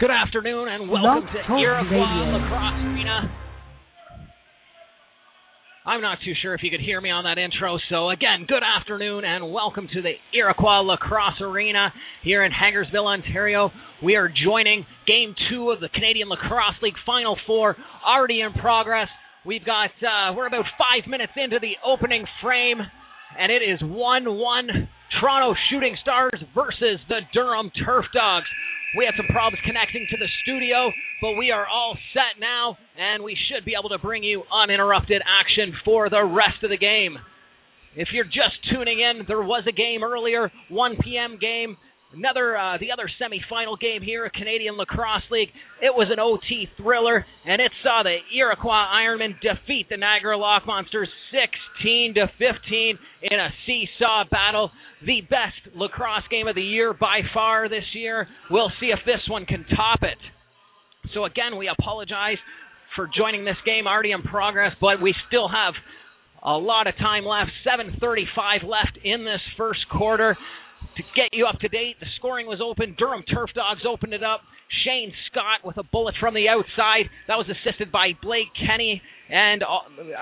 Good afternoon and welcome Blog to Iroquois. Lacrosse Arena. I'm not too sure if you could hear me on that intro, so again, good afternoon and welcome to the Iroquois Lacrosse Arena here in Hagersville, Ontario. We are joining Game 2 of the Canadian Lacrosse League Final Four already in progress. We've got, uh, we're about five minutes into the opening frame, and it is 1-1 Toronto Shooting Stars versus the Durham Turf Dogs. We had some problems connecting to the studio, but we are all set now, and we should be able to bring you uninterrupted action for the rest of the game. If you're just tuning in, there was a game earlier, 1 p.m. game. Another, uh, the other semifinal game here, a Canadian Lacrosse League. It was an OT thriller, and it saw the Iroquois Ironmen defeat the Niagara Lock Monsters 16 to 15 in a seesaw battle. The best lacrosse game of the year by far this year. We'll see if this one can top it. So again, we apologize for joining this game already in progress, but we still have a lot of time left. 7:35 left in this first quarter. To get you up to date, the scoring was open. Durham Turf Dogs opened it up. Shane Scott with a bullet from the outside. That was assisted by Blake Kenny, and uh,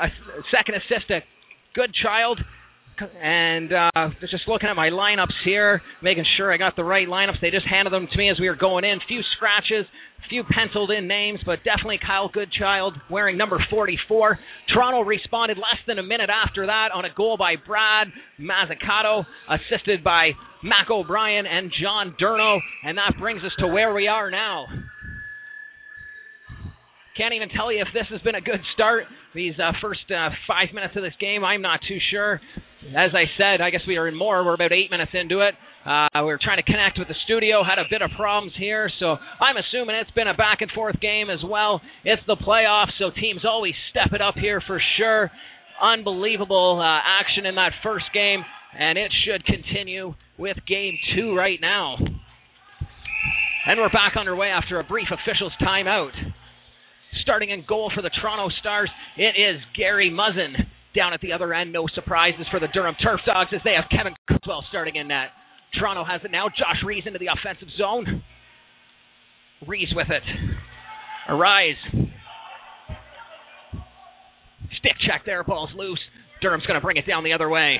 a second assist to Goodchild. And uh, just looking at my lineups here, making sure I got the right lineups. They just handed them to me as we were going in. Few scratches, few penciled in names, but definitely Kyle Goodchild wearing number 44. Toronto responded less than a minute after that on a goal by Brad Mazzucato, assisted by Mac O'Brien and John Durno, and that brings us to where we are now. Can't even tell you if this has been a good start. These uh, first uh, five minutes of this game, I'm not too sure. As I said, I guess we are in more. We're about eight minutes into it. Uh, we were trying to connect with the studio, had a bit of problems here, so I'm assuming it's been a back and forth game as well. It's the playoffs, so teams always step it up here for sure. Unbelievable uh, action in that first game, and it should continue with game two right now. And we're back underway after a brief officials timeout. Starting in goal for the Toronto Stars, it is Gary Muzzin. Down at the other end, no surprises for the Durham Turf Dogs as they have Kevin Croswell starting in net. Toronto has it now. Josh Rees into the offensive zone. Rees with it. Arise. Stick check there. Ball's loose. Durham's going to bring it down the other way.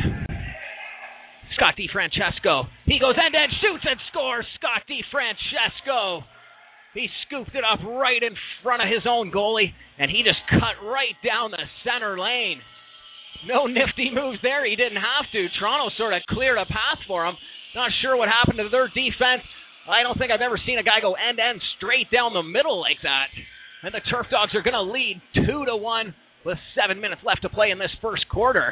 Scott DiFrancesco. He goes end end, shoots and scores. Scott DiFrancesco. He scooped it up right in front of his own goalie, and he just cut right down the center lane. No nifty moves there. He didn't have to. Toronto sort of cleared a path for him. Not sure what happened to their defense. I don't think I've ever seen a guy go end end straight down the middle like that. And the Turf Dogs are going to lead two to one with seven minutes left to play in this first quarter.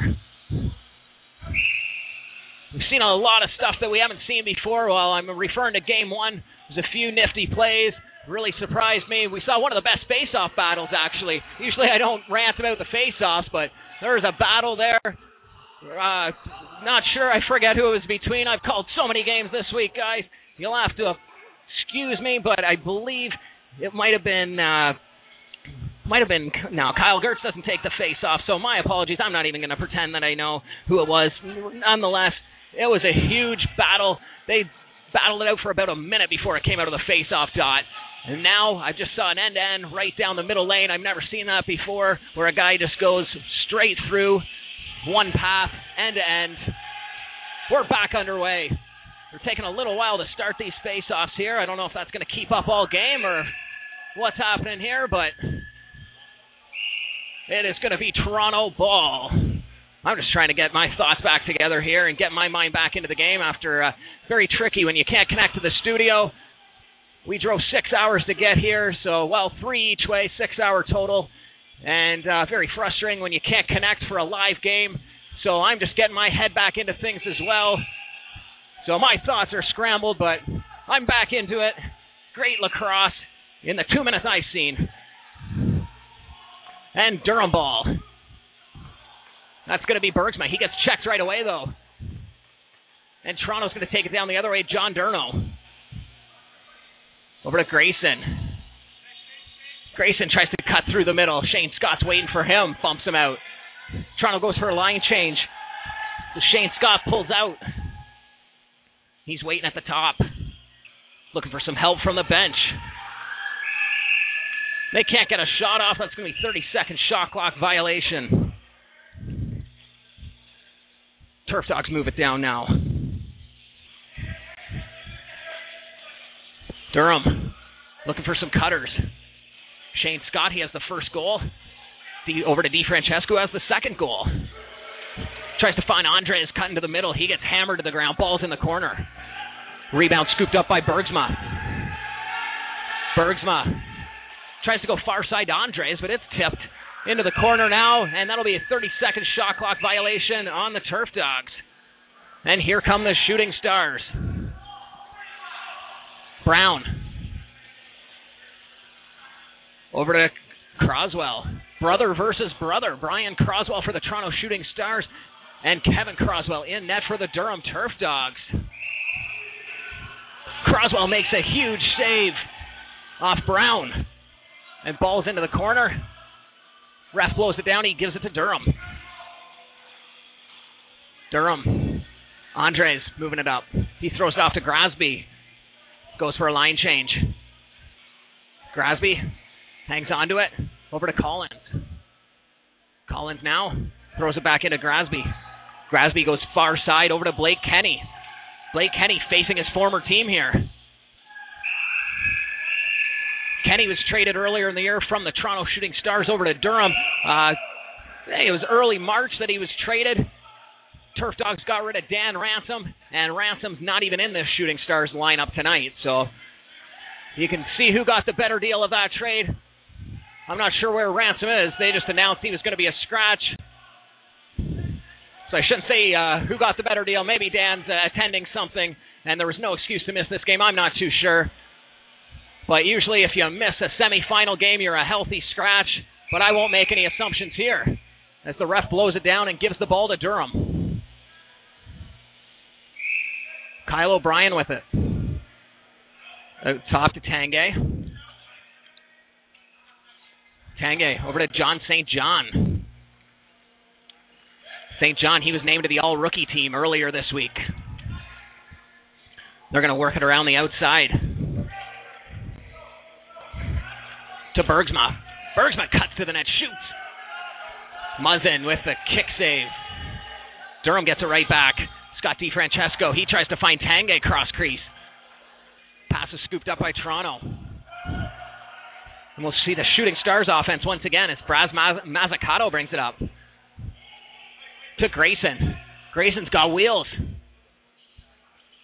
We've seen a lot of stuff that we haven't seen before. Well, I'm referring to game one. There's a few nifty plays. Really surprised me. We saw one of the best face-off battles, actually. Usually I don't rant about the face-offs, but there was a battle there. Uh, not sure. I forget who it was between. I've called so many games this week, guys. You'll have to excuse me, but I believe it might have been. Uh, might have been now Kyle Gertz doesn't take the face off, so my apologies. I'm not even going to pretend that I know who it was. Nonetheless, it was a huge battle. They battled it out for about a minute before it came out of the face off dot. And now I just saw an end to end right down the middle lane. I've never seen that before, where a guy just goes straight through one path, end to end. We're back underway. We're taking a little while to start these face offs here. I don't know if that's going to keep up all game or what's happening here, but it is going to be Toronto ball. I'm just trying to get my thoughts back together here and get my mind back into the game after uh, very tricky when you can't connect to the studio. We drove six hours to get here, so well, three each way, six hour total, and uh, very frustrating when you can't connect for a live game. So I'm just getting my head back into things as well. So my thoughts are scrambled, but I'm back into it. Great lacrosse in the two minutes I've seen. And Durham ball. That's going to be Bergsma. He gets checked right away, though. And Toronto's going to take it down the other way. John Durno. Over to Grayson. Grayson tries to cut through the middle. Shane Scott's waiting for him. Bumps him out. Toronto goes for a line change. Shane Scott pulls out. He's waiting at the top. Looking for some help from the bench. They can't get a shot off. That's going to be 30 second shot clock violation. Turf Dogs move it down now. Durham looking for some cutters. Shane Scott, he has the first goal. over to DiFrancesco has the second goal. Tries to find Andres cut into the middle. He gets hammered to the ground. Ball's in the corner. Rebound scooped up by Bergsma. Bergsma tries to go far side to Andres, but it's tipped into the corner now, and that'll be a 30 second shot clock violation on the Turf Dogs. And here come the Shooting Stars. Brown. Over to Croswell. Brother versus brother. Brian Croswell for the Toronto Shooting Stars and Kevin Croswell in net for the Durham Turf Dogs. Croswell makes a huge save off Brown. And balls into the corner. Ref blows it down. He gives it to Durham. Durham. Andres moving it up. He throws it off to Grasby. Goes for a line change. Grasby hangs onto it. Over to Collins. Collins now throws it back into Grasby. Grasby goes far side over to Blake Kenny. Blake Kenny facing his former team here. Kenny was traded earlier in the year from the Toronto Shooting Stars over to Durham. Uh, it was early March that he was traded. Turf Dogs got rid of Dan Ransom, and Ransom's not even in this Shooting Stars lineup tonight. So you can see who got the better deal of that trade. I'm not sure where Ransom is. They just announced he was going to be a scratch. So I shouldn't say uh, who got the better deal. Maybe Dan's uh, attending something, and there was no excuse to miss this game. I'm not too sure. But usually, if you miss a semifinal game, you're a healthy scratch. But I won't make any assumptions here as the ref blows it down and gives the ball to Durham. Kyle O'Brien with it. Out top to Tanguay. Tanguay over to John St. John. St. John, he was named to the all rookie team earlier this week. They're going to work it around the outside. to Bergsma. Bergsma cuts to the net, shoots. Muzzin with the kick save. Durham gets it right back. Scott DiFrancesco, he tries to find Tanguay cross crease. Pass is scooped up by Toronto. And we'll see the Shooting Stars offense once again as Brad Mazzucato brings it up. To Grayson. Grayson's got wheels.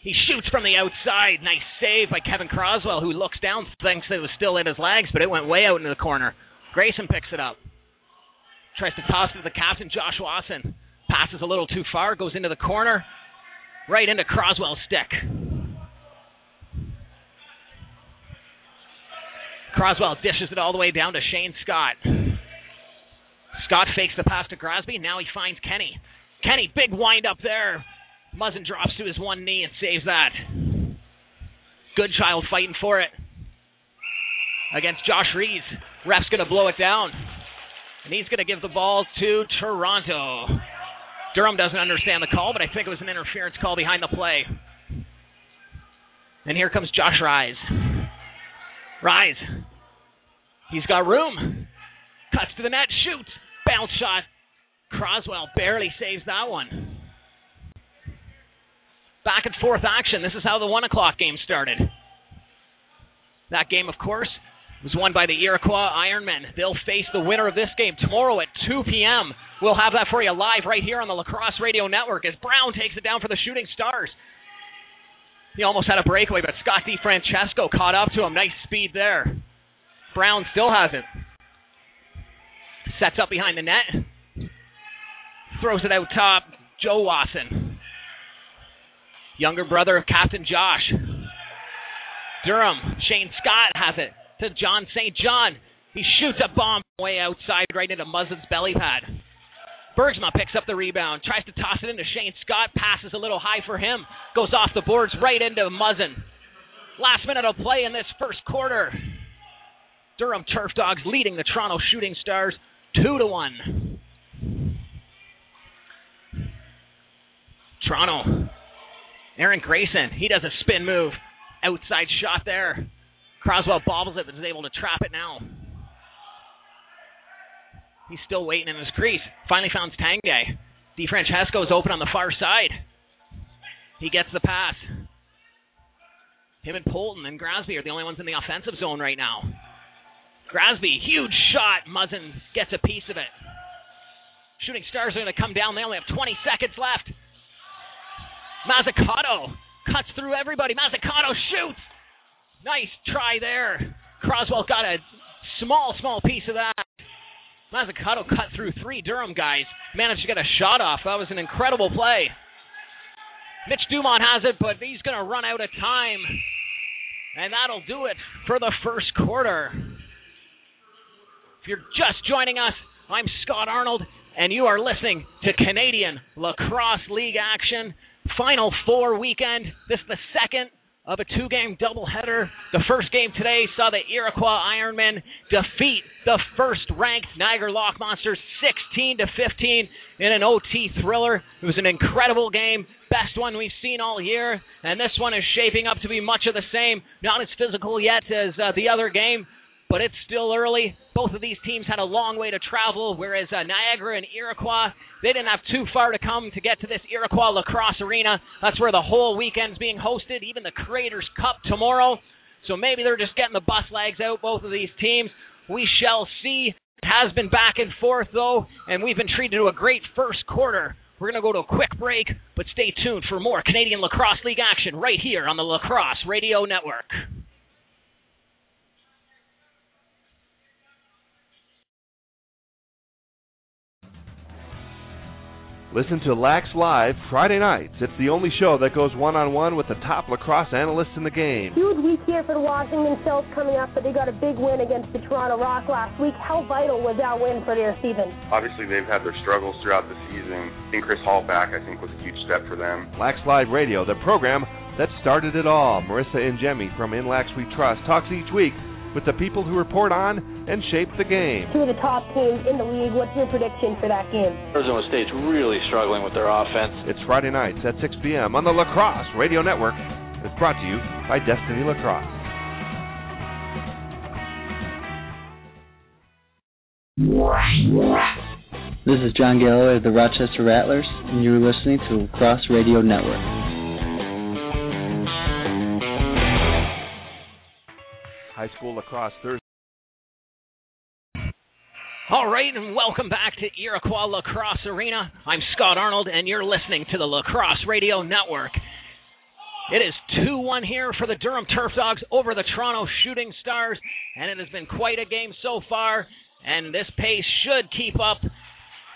He shoots from the outside. Nice save by Kevin Croswell, who looks down, thinks it was still in his legs, but it went way out into the corner. Grayson picks it up. Tries to toss it to the captain, Josh Wasson. Passes a little too far, goes into the corner, right into Croswell's stick. Croswell dishes it all the way down to Shane Scott. Scott fakes the pass to Grasby. Now he finds Kenny. Kenny, big wind up there. Muzzin drops to his one knee and saves that. Goodchild fighting for it against Josh Rees. Ref's going to blow it down. And he's going to give the ball to Toronto. Durham doesn't understand the call, but I think it was an interference call behind the play. And here comes Josh Rise. Rise. He's got room. Cuts to the net, shoots. Bounce shot. Croswell barely saves that one back and forth action. This is how the one o'clock game started. That game, of course, was won by the Iroquois Ironmen. They'll face the winner of this game tomorrow at 2 p.m. We'll have that for you live right here on the Lacrosse Radio Network as Brown takes it down for the Shooting Stars. He almost had a breakaway, but Scott DiFrancesco caught up to him. Nice speed there. Brown still has it. Sets up behind the net. Throws it out top. Joe Wasson younger brother of Captain Josh. Durham, Shane Scott has it to John St. John. He shoots a bomb way outside right into Muzzin's belly pad. Bergsma picks up the rebound, tries to toss it into Shane Scott, passes a little high for him, goes off the boards right into Muzzin. Last minute of play in this first quarter. Durham Turf Dogs leading the Toronto Shooting Stars 2 to 1. Toronto Aaron Grayson, he does a spin move. Outside shot there. Croswell bobbles it, but is able to trap it now. He's still waiting in his crease. Finally found Tanguay. DiFrancesco is open on the far side. He gets the pass. Him and Polton and Grasby are the only ones in the offensive zone right now. Grasby, huge shot. Muzzin gets a piece of it. Shooting Stars are going to come down. They only have 20 seconds left. Mazzucato cuts through everybody. Mazzucato shoots. Nice try there. Croswell got a small, small piece of that. Mazzucato cut through three Durham guys. Managed to get a shot off. That was an incredible play. Mitch Dumont has it, but he's going to run out of time. And that'll do it for the first quarter. If you're just joining us, I'm Scott Arnold, and you are listening to Canadian Lacrosse League action. Final Four weekend. This is the second of a two game doubleheader. The first game today saw the Iroquois Ironmen defeat the first ranked Niagara Lock Monsters 16 to 15 in an OT thriller. It was an incredible game, best one we've seen all year, and this one is shaping up to be much of the same. Not as physical yet as uh, the other game, but it's still early. Both of these teams had a long way to travel, whereas uh, Niagara and Iroquois, they didn't have too far to come to get to this Iroquois Lacrosse Arena. That's where the whole weekend's being hosted, even the Creators Cup tomorrow. So maybe they're just getting the bus legs out, both of these teams. We shall see. It has been back and forth, though, and we've been treated to a great first quarter. We're going to go to a quick break, but stay tuned for more Canadian Lacrosse League action right here on the Lacrosse Radio Network. Listen to Lax Live Friday nights. It's the only show that goes one on one with the top lacrosse analysts in the game. Huge week here for the Washington Stealth coming up, but they got a big win against the Toronto Rock last week. How vital was that win for their season? Obviously, they've had their struggles throughout the season. Getting Chris Hall back, I think, was a huge step for them. Lax Live Radio, the program that started it all. Marissa and Jemmy from In Lax We Trust talks each week with the people who report on and shape the game. Two of the top teams in the league. What's your prediction for that game? Arizona State's really struggling with their offense. It's Friday nights at 6 p.m. on the Lacrosse Radio Network. It's brought to you by Destiny Lacrosse. This is John Galloway of the Rochester Rattlers, and you're listening to Lacrosse Radio Network. High school lacrosse Thursday. All right, and welcome back to Iroquois Lacrosse Arena. I'm Scott Arnold, and you're listening to the Lacrosse Radio Network. It is 2 1 here for the Durham Turf Dogs over the Toronto Shooting Stars, and it has been quite a game so far, and this pace should keep up.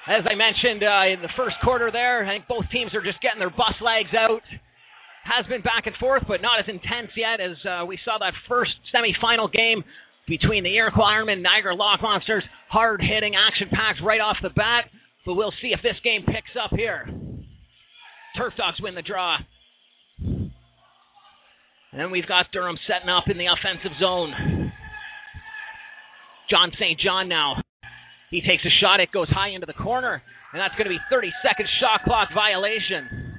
As I mentioned uh, in the first quarter there, I think both teams are just getting their bus legs out. Has been back and forth, but not as intense yet as uh, we saw that first semifinal game between the Iroquois Ironmen and Niagara Lock Monsters. Hard hitting, action packed right off the bat, but we'll see if this game picks up here. Turf Dogs win the draw. And we've got Durham setting up in the offensive zone. John St. John now. He takes a shot, it goes high into the corner, and that's going to be 30 second shot clock violation.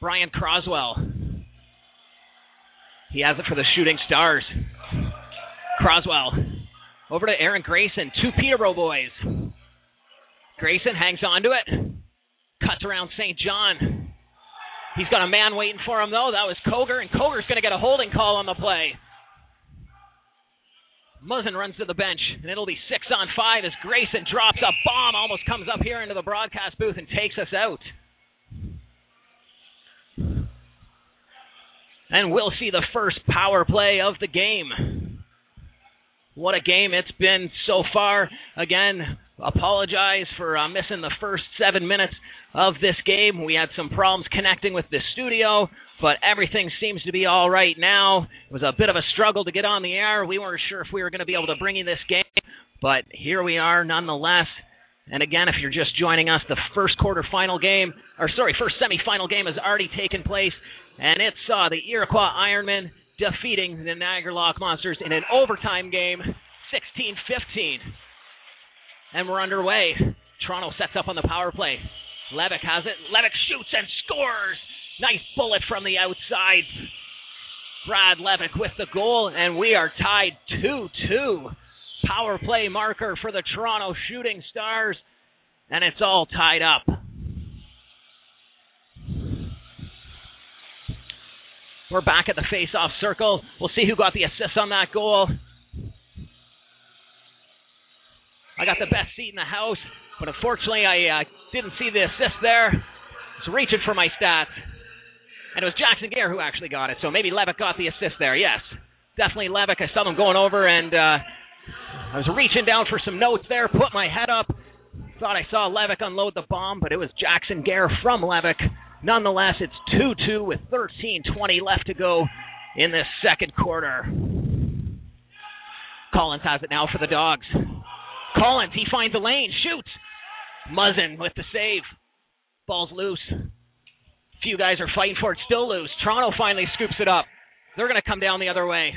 Brian Croswell. He has it for the Shooting Stars. Croswell over to Aaron Grayson. Two Peterborough boys. Grayson hangs on to it. Cuts around St. John. He's got a man waiting for him, though. That was Koger, and Koger's going to get a holding call on the play. Muzzin runs to the bench, and it'll be six on five as Grayson drops a bomb, almost comes up here into the broadcast booth and takes us out. And we'll see the first power play of the game. What a game it's been so far. Again, apologize for uh, missing the first seven minutes of this game. We had some problems connecting with the studio, but everything seems to be all right now. It was a bit of a struggle to get on the air. We weren't sure if we were going to be able to bring you this game, but here we are nonetheless. And again, if you're just joining us, the first quarterfinal game, or sorry, first semifinal game has already taken place, and it saw uh, the Iroquois Ironmen defeating the Niagara Lock Monsters in an overtime game, 16-15. And we're underway. Toronto sets up on the power play. Levick has it. Levick shoots and scores. Nice bullet from the outside. Brad Levick with the goal, and we are tied 2 2. power play marker for the Toronto Shooting Stars, and it's all tied up. We're back at the face-off circle. We'll see who got the assist on that goal. I got the best seat in the house, but unfortunately I uh, didn't see the assist there. I was reaching for my stats. And it was Jackson Gare who actually got it, so maybe Levick got the assist there. Yes, definitely Levick. I saw them going over, and uh, I was reaching down for some notes there, put my head up. Thought I saw Levick unload the bomb, but it was Jackson Gare from Levick. Nonetheless, it's 2 2 with 13 20 left to go in this second quarter. Collins has it now for the Dogs. Collins, he finds a lane, shoots. Muzzin with the save. Ball's loose. Few guys are fighting for it, still loose. Toronto finally scoops it up. They're going to come down the other way.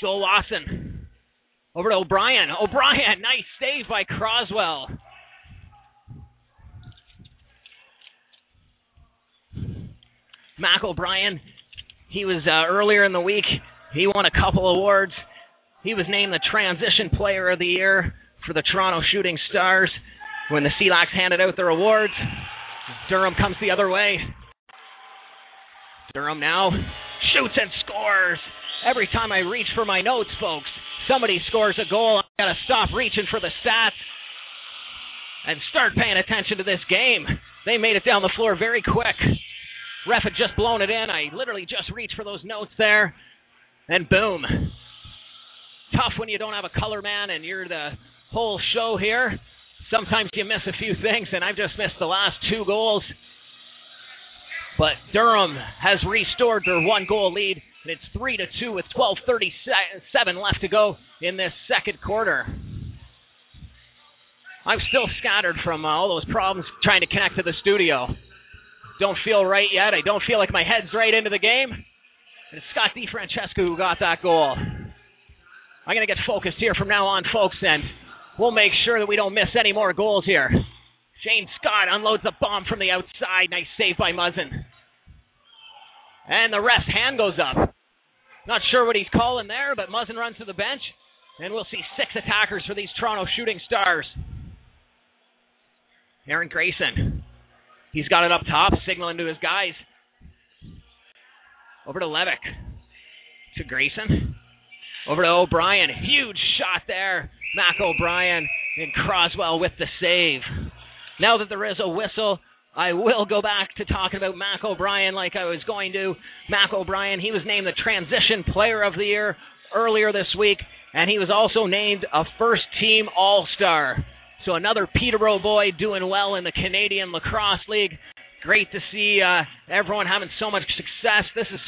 Joel Lawson Over to O'Brien. O'Brien, nice save by Croswell. Mac O'Brien, he was uh, earlier in the week. He won a couple awards. He was named the Transition Player of the Year for the Toronto Shooting Stars when the Sea handed out their awards. Durham comes the other way. Durham now shoots and scores. Every time I reach for my notes, folks, somebody scores a goal. I gotta stop reaching for the stats and start paying attention to this game. They made it down the floor very quick. Ref had just blown it in. I literally just reached for those notes there, and boom. Tough when you don't have a color man and you're the whole show here. Sometimes you miss a few things, and I've just missed the last two goals. But Durham has restored their one goal lead, and it's 3 to 2 with 12:37 left to go in this second quarter. I'm still scattered from uh, all those problems trying to connect to the studio. Don't feel right yet. I don't feel like my head's right into the game. And it's Scott DiFrancesco who got that goal. I'm going to get focused here from now on, folks, and we'll make sure that we don't miss any more goals here. Shane Scott unloads the bomb from the outside. Nice save by Muzzin. And the ref's hand goes up. Not sure what he's calling there, but Muzzin runs to the bench. And we'll see six attackers for these Toronto Shooting Stars. Aaron Grayson. He's got it up top, signaling to his guys. Over to Levick. To Grayson. Over to O'Brien. Huge shot there. Mac O'Brien and Croswell with the save. Now that there is a whistle, I will go back to talking about Mac O'Brien like I was going to. Mac O'Brien, he was named the Transition Player of the Year earlier this week, and he was also named a first team All Star. So another Peterborough boy doing well in the Canadian Lacrosse League. Great to see uh, everyone having so much success. This is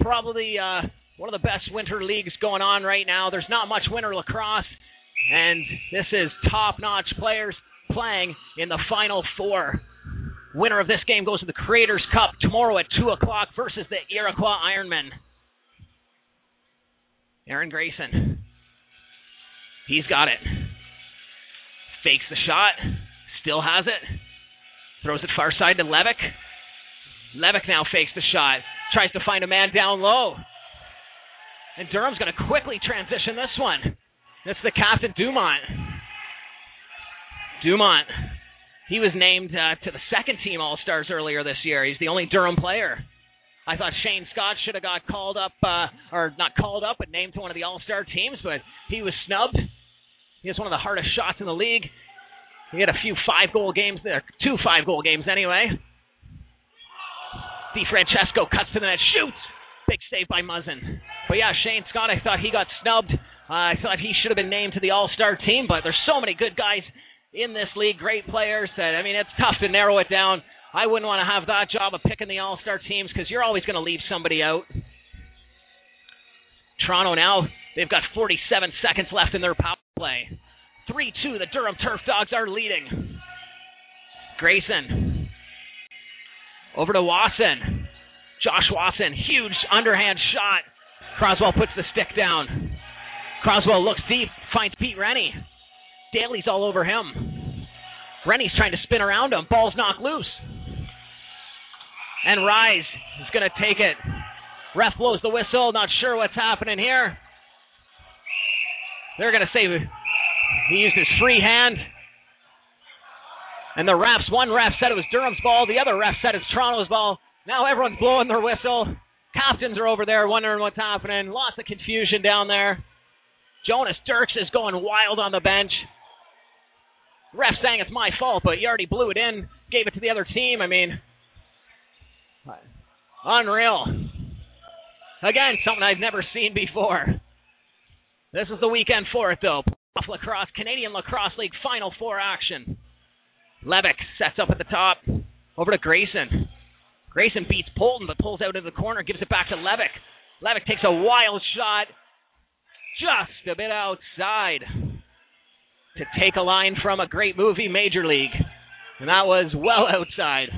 probably uh, one of the best winter leagues going on right now. There's not much winter lacrosse, and this is top notch players playing in the Final Four. Winner of this game goes to the Creators Cup tomorrow at 2 o'clock versus the Iroquois Ironmen. Aaron Grayson. He's got it. Fakes the shot. Still has it. Throws it far side to Levick. Levick now fakes the shot. Tries to find a man down low. And Durham's going to quickly transition this one. That's the captain, Dumont. Dumont. He was named uh, to the second team All Stars earlier this year. He's the only Durham player. I thought Shane Scott should have got called up, uh, or not called up, but named to one of the All Star teams, but he was snubbed. He has one of the hardest shots in the league. He had a few five goal games there, two five goal games anyway. DiFrancesco cuts to the net, shoots. Big save by Muzzin. But yeah, Shane Scott, I thought he got snubbed. Uh, I thought he should have been named to the All Star team, but there's so many good guys in this league, great players that I mean it's tough to narrow it down. I wouldn't want to have that job of picking the All Star teams because you're always going to leave somebody out. Toronto now they've got 47 seconds left in their power play. 3-2, the Durham Turf Dogs are leading. Grayson over to Wasson. Josh Wasson, huge underhand shot. Croswell puts the stick down. Croswell looks deep, finds Pete Rennie. Daly's all over him. Rennie's trying to spin around him. Ball's knocked loose. And Rise is going to take it. Ref blows the whistle. Not sure what's happening here. They're going to say he used his free hand. And the refs, one ref said it was Durham's ball, the other ref said it's Toronto's ball. Now everyone's blowing their whistle. Captains are over there wondering what's happening. Lots of confusion down there. Jonas Dirks is going wild on the bench. Ref saying it's my fault, but you already blew it in, gave it to the other team. I mean, unreal. Again, something I've never seen before. This is the weekend for it, though. Lacrosse, Canadian Lacrosse League Final Four action. Levick sets up at the top. Over to Grayson. Grayson beats Polton, but pulls out of the corner, gives it back to Levick. Levick takes a wild shot, just a bit outside, to take a line from a great movie, Major League. And that was well outside.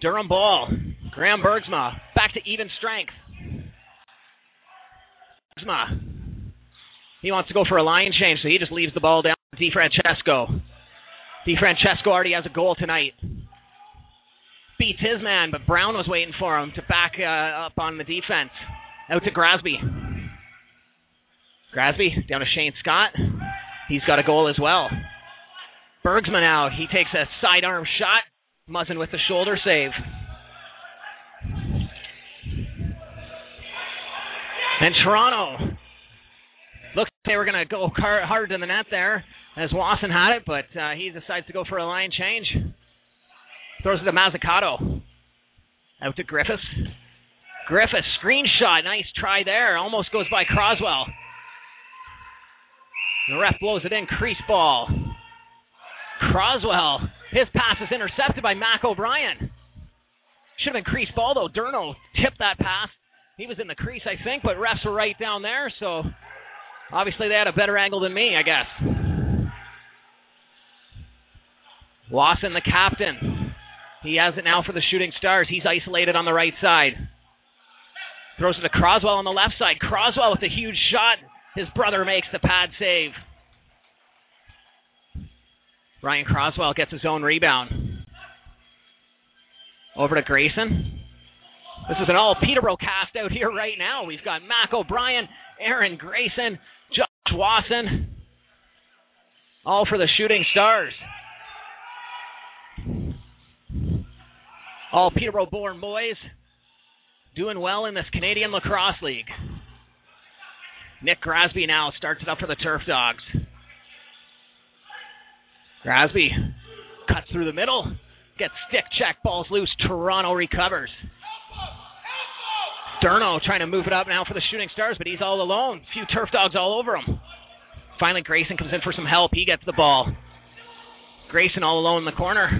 Durham ball. Graham Bergsma back to even strength. Bergsma. He wants to go for a line change, so he just leaves the ball down to DiFrancesco. DiFrancesco already has a goal tonight. Beats his man, but Brown was waiting for him to back uh, up on the defense. Out to Grasby. Grasby down to Shane Scott. He's got a goal as well. Bergsma now, he takes a sidearm shot. Muzzin with the shoulder save. And Toronto looks like they were going to go hard to the net there as Wasson had it, but uh, he decides to go for a line change. Throws it to Mazzucato. Out to Griffiths. Griffiths, screenshot. Nice try there. Almost goes by Croswell. The ref blows it in. Crease ball. Croswell. His pass is intercepted by Mac O'Brien. Should have been crease ball though. Durno tipped that pass. He was in the crease, I think, but refs were right down there, so obviously they had a better angle than me, I guess. Lawson, the captain. He has it now for the Shooting Stars. He's isolated on the right side. Throws it to Croswell on the left side. Croswell with a huge shot. His brother makes the pad save. Brian Croswell gets his own rebound. Over to Grayson. This is an all Peterborough cast out here right now. We've got Mac O'Brien, Aaron Grayson, Josh Wasson, all for the Shooting Stars. All Peterborough born boys doing well in this Canadian Lacrosse League. Nick Grasby now starts it up for the Turf Dogs. Grasby cuts through the middle, gets stick check, balls loose. Toronto recovers. Durno trying to move it up now for the Shooting Stars, but he's all alone. A few Turf Dogs all over him. Finally, Grayson comes in for some help. He gets the ball. Grayson all alone in the corner.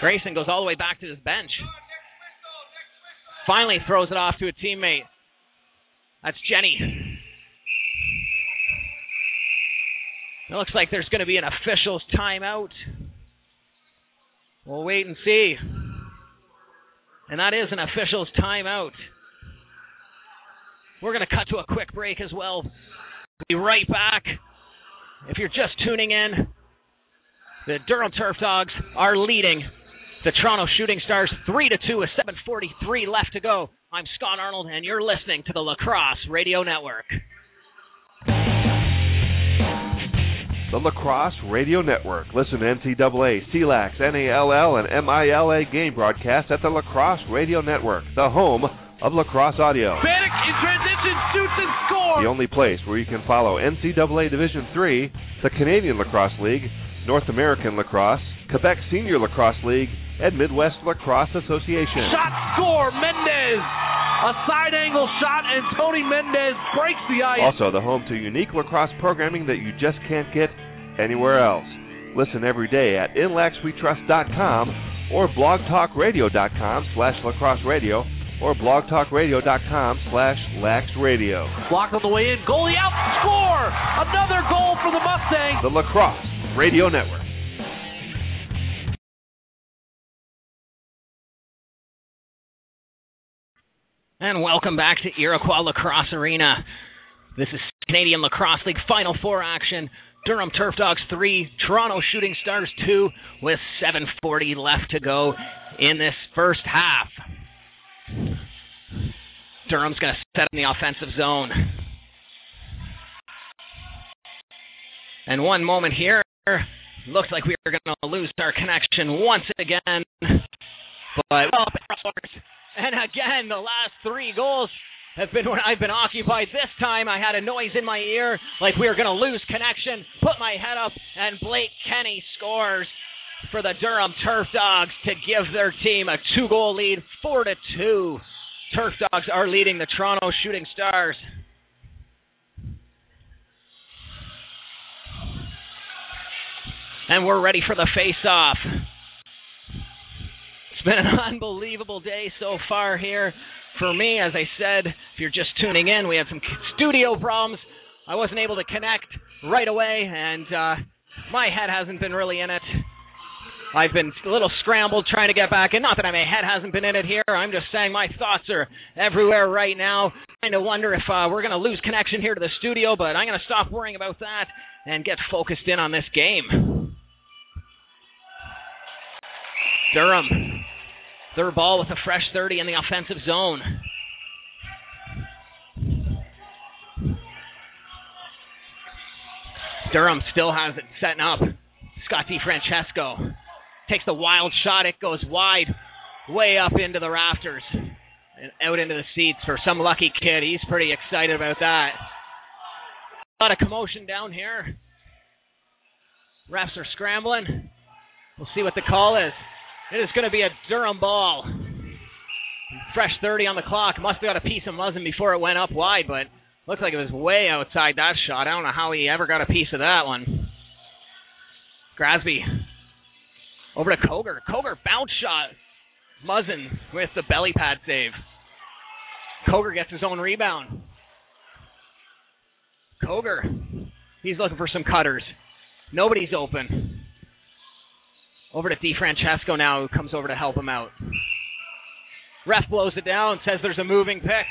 Grayson goes all the way back to his bench. Finally throws it off to a teammate. That's Jenny. It looks like there's going to be an official's timeout. We'll wait and see. And that is an official's timeout. We're going to cut to a quick break as well. Be right back. If you're just tuning in, the Durham Turf Dogs are leading the Toronto Shooting Stars 3 to 2 with 7:43 left to go. I'm Scott Arnold and you're listening to the Lacrosse Radio Network. The Lacrosse Radio Network. Listen to NCAA, CLAX, NALL, and MILA game broadcasts at the Lacrosse Radio Network, the home of lacrosse audio. Bannock shoots and scores. The only place where you can follow NCAA Division III, the Canadian Lacrosse League, North American Lacrosse, Quebec Senior Lacrosse League, and Midwest Lacrosse Association. Shot score, Mendez. A side angle shot, and Tony Mendez breaks the ice. Also, the home to unique lacrosse programming that you just can't get anywhere else. Listen every day at inlaxwetrust.com or blogtalkradio.com slash lacrosse radio or blogtalkradio.com slash laxradio. Blocked on the way in, goalie out, score! Another goal for the Mustangs. The Lacrosse Radio Network. And welcome back to Iroquois Lacrosse Arena. This is Canadian Lacrosse League Final Four action. Durham Turf Dogs 3, Toronto Shooting Stars 2, with 7.40 left to go in this first half. Durham's going to set in the offensive zone. And one moment here, looks like we are going to lose our connection once again. But and again, the last three goals have been when I've been occupied. This time, I had a noise in my ear like we were going to lose connection. Put my head up, and Blake Kenny scores for the Durham Turf Dogs to give their team a two goal lead, four to two. Turf Dogs are leading the Toronto Shooting Stars. And we're ready for the face off. It's been an unbelievable day so far here for me. As I said, if you're just tuning in, we had some studio problems. I wasn't able to connect right away, and uh, my head hasn't been really in it. I've been a little scrambled trying to get back in. Not that my head hasn't been in it here. I'm just saying my thoughts are everywhere right now. Trying to wonder if uh, we're going to lose connection here to the studio, but I'm going to stop worrying about that and get focused in on this game. Durham, third ball with a fresh 30 in the offensive zone. Durham still has it setting up. Scott DiFrancesco takes the wild shot. It goes wide, way up into the rafters and out into the seats for some lucky kid. He's pretty excited about that. A lot of commotion down here. Refs are scrambling. We'll see what the call is. It is going to be a Durham ball. Fresh 30 on the clock. Must have got a piece of Muzzin before it went up wide, but looks like it was way outside that shot. I don't know how he ever got a piece of that one. Grasby over to Koger. Koger bounce shot. Muzzin with the belly pad save. Koger gets his own rebound. Koger, he's looking for some cutters. Nobody's open. Over to DiFrancesco now, who comes over to help him out. Ref blows it down, says there's a moving pick.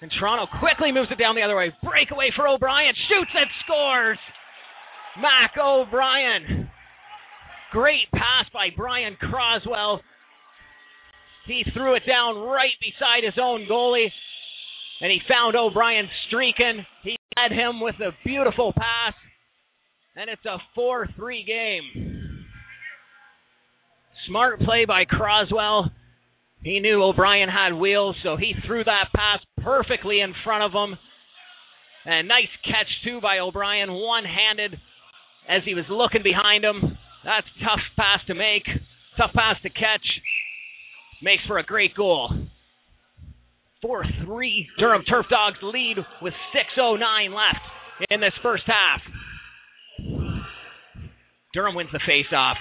And Toronto quickly moves it down the other way. Breakaway for O'Brien. Shoots and scores. Mac O'Brien. Great pass by Brian Croswell. He threw it down right beside his own goalie. And he found O'Brien streaking. He led him with a beautiful pass. And it's a 4 3 game. Smart play by Croswell. He knew O'Brien had wheels, so he threw that pass perfectly in front of him. And nice catch, too, by O'Brien, one handed as he was looking behind him. That's tough pass to make, tough pass to catch. Makes for a great goal. 4 3. Durham Turf Dogs lead with 6.09 left in this first half. Durham wins the face-off.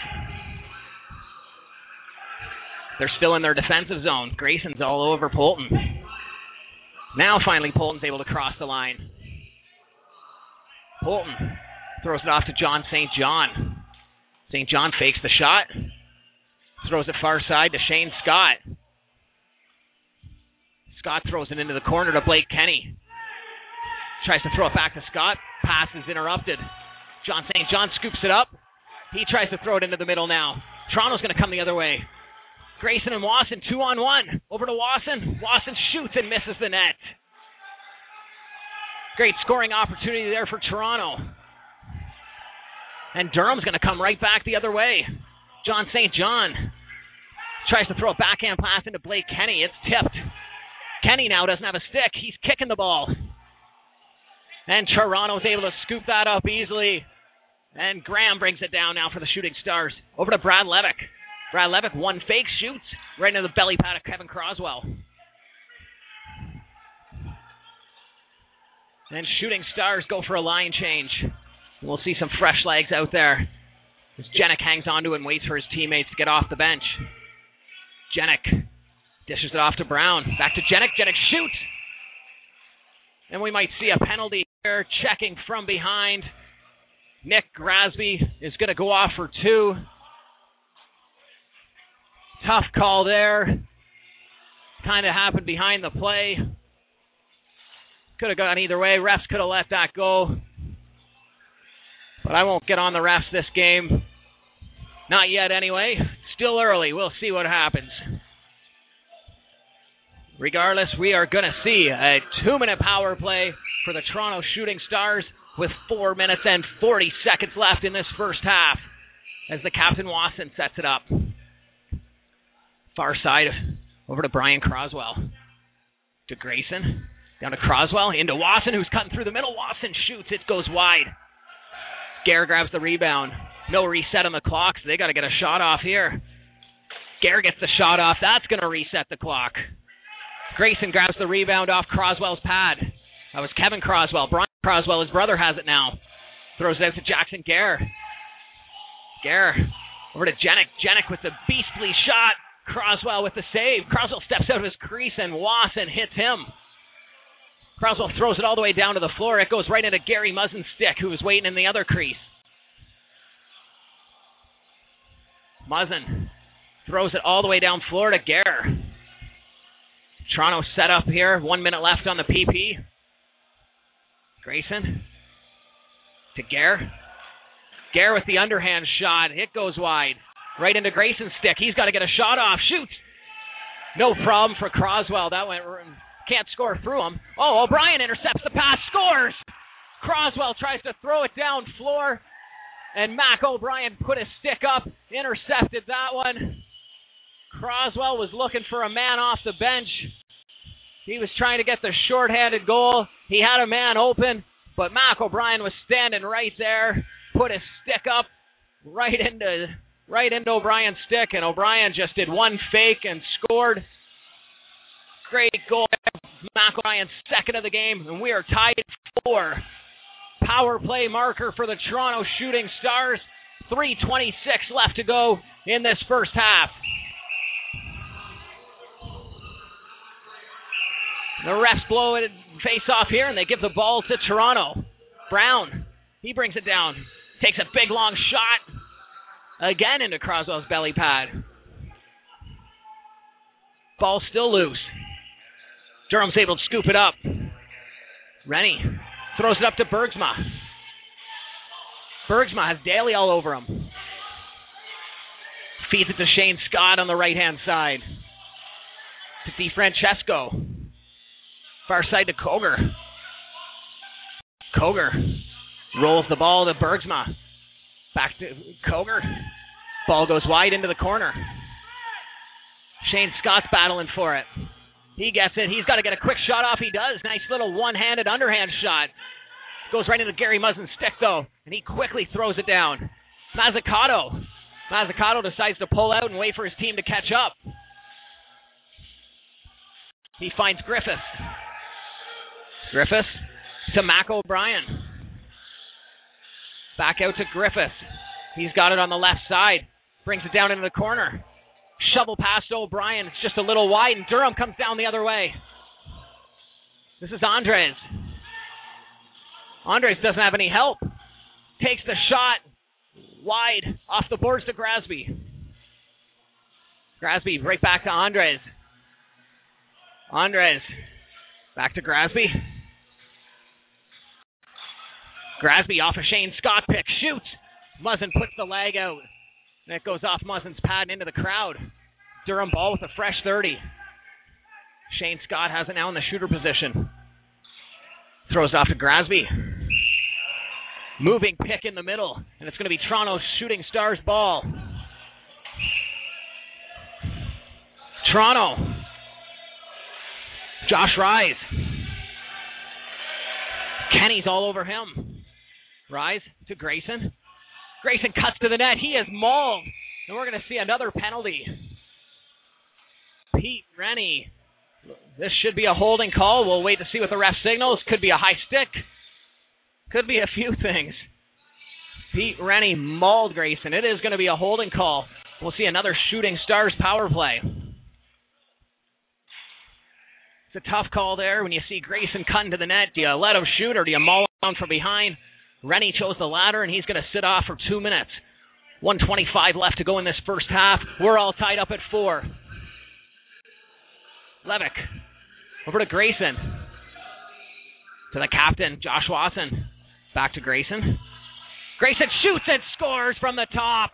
They're still in their defensive zone. Grayson's all over Polton. Now finally Polton's able to cross the line. Polton throws it off to John St. John. St. John fakes the shot. Throws it far side to Shane Scott. Scott throws it into the corner to Blake Kenny. Tries to throw it back to Scott. Pass is interrupted. John St. John scoops it up. He tries to throw it into the middle now. Toronto's going to come the other way. Grayson and Wasson, two on one. Over to Wasson. Wasson shoots and misses the net. Great scoring opportunity there for Toronto. And Durham's going to come right back the other way. John St. John tries to throw a backhand pass into Blake Kenny. It's tipped. Kenny now doesn't have a stick. He's kicking the ball. And Toronto's able to scoop that up easily. And Graham brings it down now for the Shooting Stars. Over to Brad Levick. Brad Levick, one fake shoots right into the belly pad of Kevin Croswell. And Shooting Stars go for a line change. We'll see some fresh legs out there. As Jenik hangs onto and waits for his teammates to get off the bench. Jenik dishes it off to Brown. Back to Jenik. Jenik shoots. And we might see a penalty here. Checking from behind. Nick Grasby is going to go off for two. Tough call there. Kind of happened behind the play. Could have gone either way. Refs could have let that go. But I won't get on the refs this game. Not yet, anyway. Still early. We'll see what happens. Regardless, we are going to see a two minute power play for the Toronto Shooting Stars with four minutes and 40 seconds left in this first half as the captain Wasson sets it up. Far side over to Brian Croswell. To Grayson. Down to Croswell. Into Wasson, who's cutting through the middle. Wasson shoots. It goes wide. Gare grabs the rebound. No reset on the clock, so they got to get a shot off here. Gare gets the shot off. That's going to reset the clock. Grayson grabs the rebound off Croswell's pad. That was Kevin Croswell. Brian Croswell, his brother, has it now. Throws it out to Jackson Gare. Gare over to Jenick. Jenick with the beastly shot. Croswell with the save. Croswell steps out of his crease and Wasson hits him. Croswell throws it all the way down to the floor. It goes right into Gary Muzzin's stick, who is waiting in the other crease. Muzzin throws it all the way down floor to Gare. Toronto set up here. One minute left on the PP. Grayson to Gare. Gare with the underhand shot. It goes wide. Right into Grayson's stick. He's got to get a shot off. Shoot! No problem for Croswell. That went can't score through him. Oh, O'Brien intercepts the pass, scores. Croswell tries to throw it down floor, and Mac O'Brien put his stick up, intercepted that one. Croswell was looking for a man off the bench. He was trying to get the short-handed goal. He had a man open, but Mac O'Brien was standing right there, put his stick up right into right into O'Brien's stick, and O'Brien just did one fake and scored. Great goal. Mac second of the game, and we are tied at four. Power play marker for the Toronto Shooting Stars. 3.26 left to go in this first half. The refs blow it face off here, and they give the ball to Toronto. Brown, he brings it down, takes a big long shot again into Croswell's belly pad. Ball still loose. Durham's able to scoop it up. Rennie throws it up to Bergsma. Bergsma has Daly all over him. Feeds it to Shane Scott on the right hand side. To DiFrancesco. Far side to Koger. Koger rolls the ball to Bergsma. Back to Koger. Ball goes wide into the corner. Shane Scott's battling for it. He gets it. He's got to get a quick shot off. He does. Nice little one-handed underhand shot. Goes right into Gary Muzzin's stick though, and he quickly throws it down. Mazzucato. Mazzucato decides to pull out and wait for his team to catch up. He finds Griffith. Griffith to Mac O'Brien. Back out to Griffith. He's got it on the left side. Brings it down into the corner. Shovel past O'Brien. It's just a little wide, and Durham comes down the other way. This is Andres. Andres doesn't have any help. Takes the shot wide off the boards to Grasby. Grasby right back to Andres. Andres back to Grasby. Grasby off a Shane Scott pick. Shoots. Muzzin puts the leg out. And it goes off Muzzin's pad and into the crowd. Durham ball with a fresh 30. Shane Scott has it now in the shooter position. Throws off to Grasby. Moving pick in the middle, and it's going to be Toronto's Shooting Stars ball. Toronto. Josh Rise. Kenny's all over him. Rise to Grayson. Grayson cuts to the net. He is mauled. And we're going to see another penalty. Pete Rennie. This should be a holding call. We'll wait to see what the ref signals. Could be a high stick. Could be a few things. Pete Rennie mauled Grayson. It is going to be a holding call. We'll see another shooting stars power play. It's a tough call there when you see Grayson cutting to the net. Do you let him shoot or do you maul him from behind? Rennie chose the latter, and he's going to sit off for two minutes. 125 left to go in this first half. We're all tied up at four. Levick over to Grayson. To the captain, Josh Wasson. Back to Grayson. Grayson shoots and scores from the top.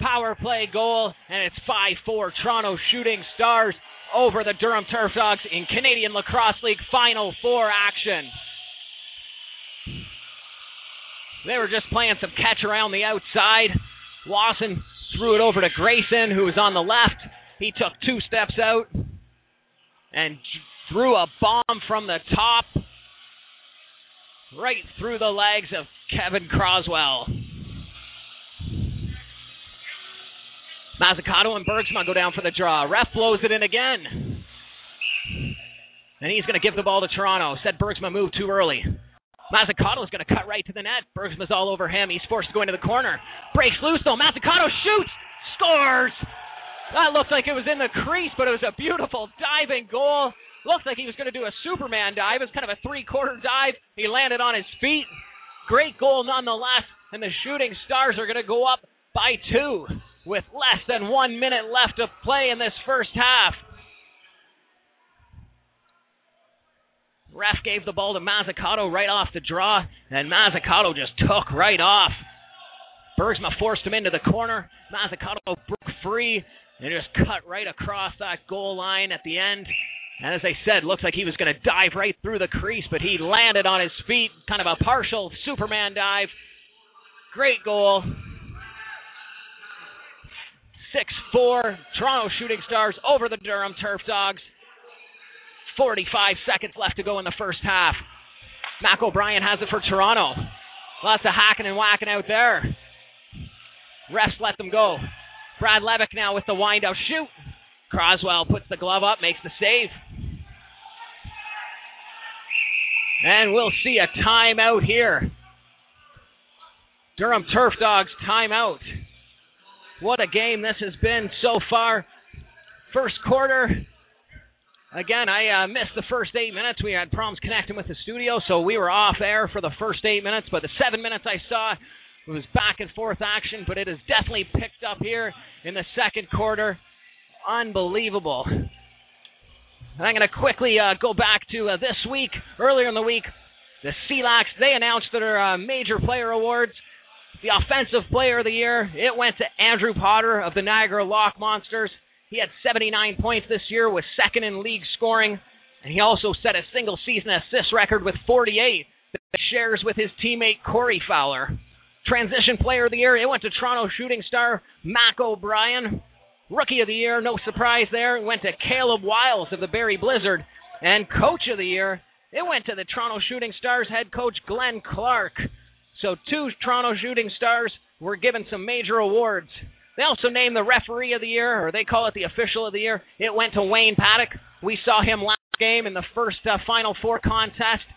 Power play goal, and it's 5 4 Toronto Shooting Stars over the Durham Turf Dogs in Canadian Lacrosse League Final Four action. They were just playing some catch around the outside. Lawson threw it over to Grayson, who was on the left. He took two steps out and threw a bomb from the top right through the legs of Kevin Croswell. Mazzucato and Bergsma go down for the draw. Ref blows it in again. And he's going to give the ball to Toronto. Said Bergsma moved too early. Mazzucato is going to cut right to the net. Bergsma's all over him. He's forced to go into the corner. Breaks loose though. Mazzucato shoots. Scores. That looked like it was in the crease, but it was a beautiful diving goal. Looks like he was going to do a Superman dive. It was kind of a three quarter dive. He landed on his feet. Great goal nonetheless. And the Shooting Stars are going to go up by two with less than one minute left to play in this first half. Ref gave the ball to Mazzucato right off the draw, and Mazzucato just took right off. Bergsma forced him into the corner. Mazzucato broke free and just cut right across that goal line at the end. And as I said, looks like he was going to dive right through the crease, but he landed on his feet, kind of a partial Superman dive. Great goal. 6 4, Toronto Shooting Stars over the Durham Turf Dogs. 45 seconds left to go in the first half. Mac O'Brien has it for Toronto. Lots of hacking and whacking out there. Refs let them go. Brad Levick now with the wind up shoot. Croswell puts the glove up, makes the save. And we'll see a timeout here. Durham Turf Dogs timeout. What a game this has been so far. First quarter. Again, I uh, missed the first eight minutes. We had problems connecting with the studio, so we were off air for the first eight minutes. But the seven minutes I saw it was back and forth action, but it has definitely picked up here in the second quarter. Unbelievable. I'm going to quickly uh, go back to uh, this week. Earlier in the week, the CLAX, they announced their uh, major player awards. The Offensive Player of the Year, it went to Andrew Potter of the Niagara Lock Monsters. He had 79 points this year, was second in league scoring, and he also set a single season assist record with 48 that shares with his teammate Corey Fowler. Transition Player of the Year, it went to Toronto shooting star Mac O'Brien. Rookie of the Year, no surprise there, it went to Caleb Wiles of the Barrie Blizzard. And Coach of the Year, it went to the Toronto Shooting Stars head coach Glenn Clark. So two Toronto Shooting Stars were given some major awards. They also named the referee of the year, or they call it the official of the year. It went to Wayne Paddock. We saw him last game in the first uh, Final Four contest,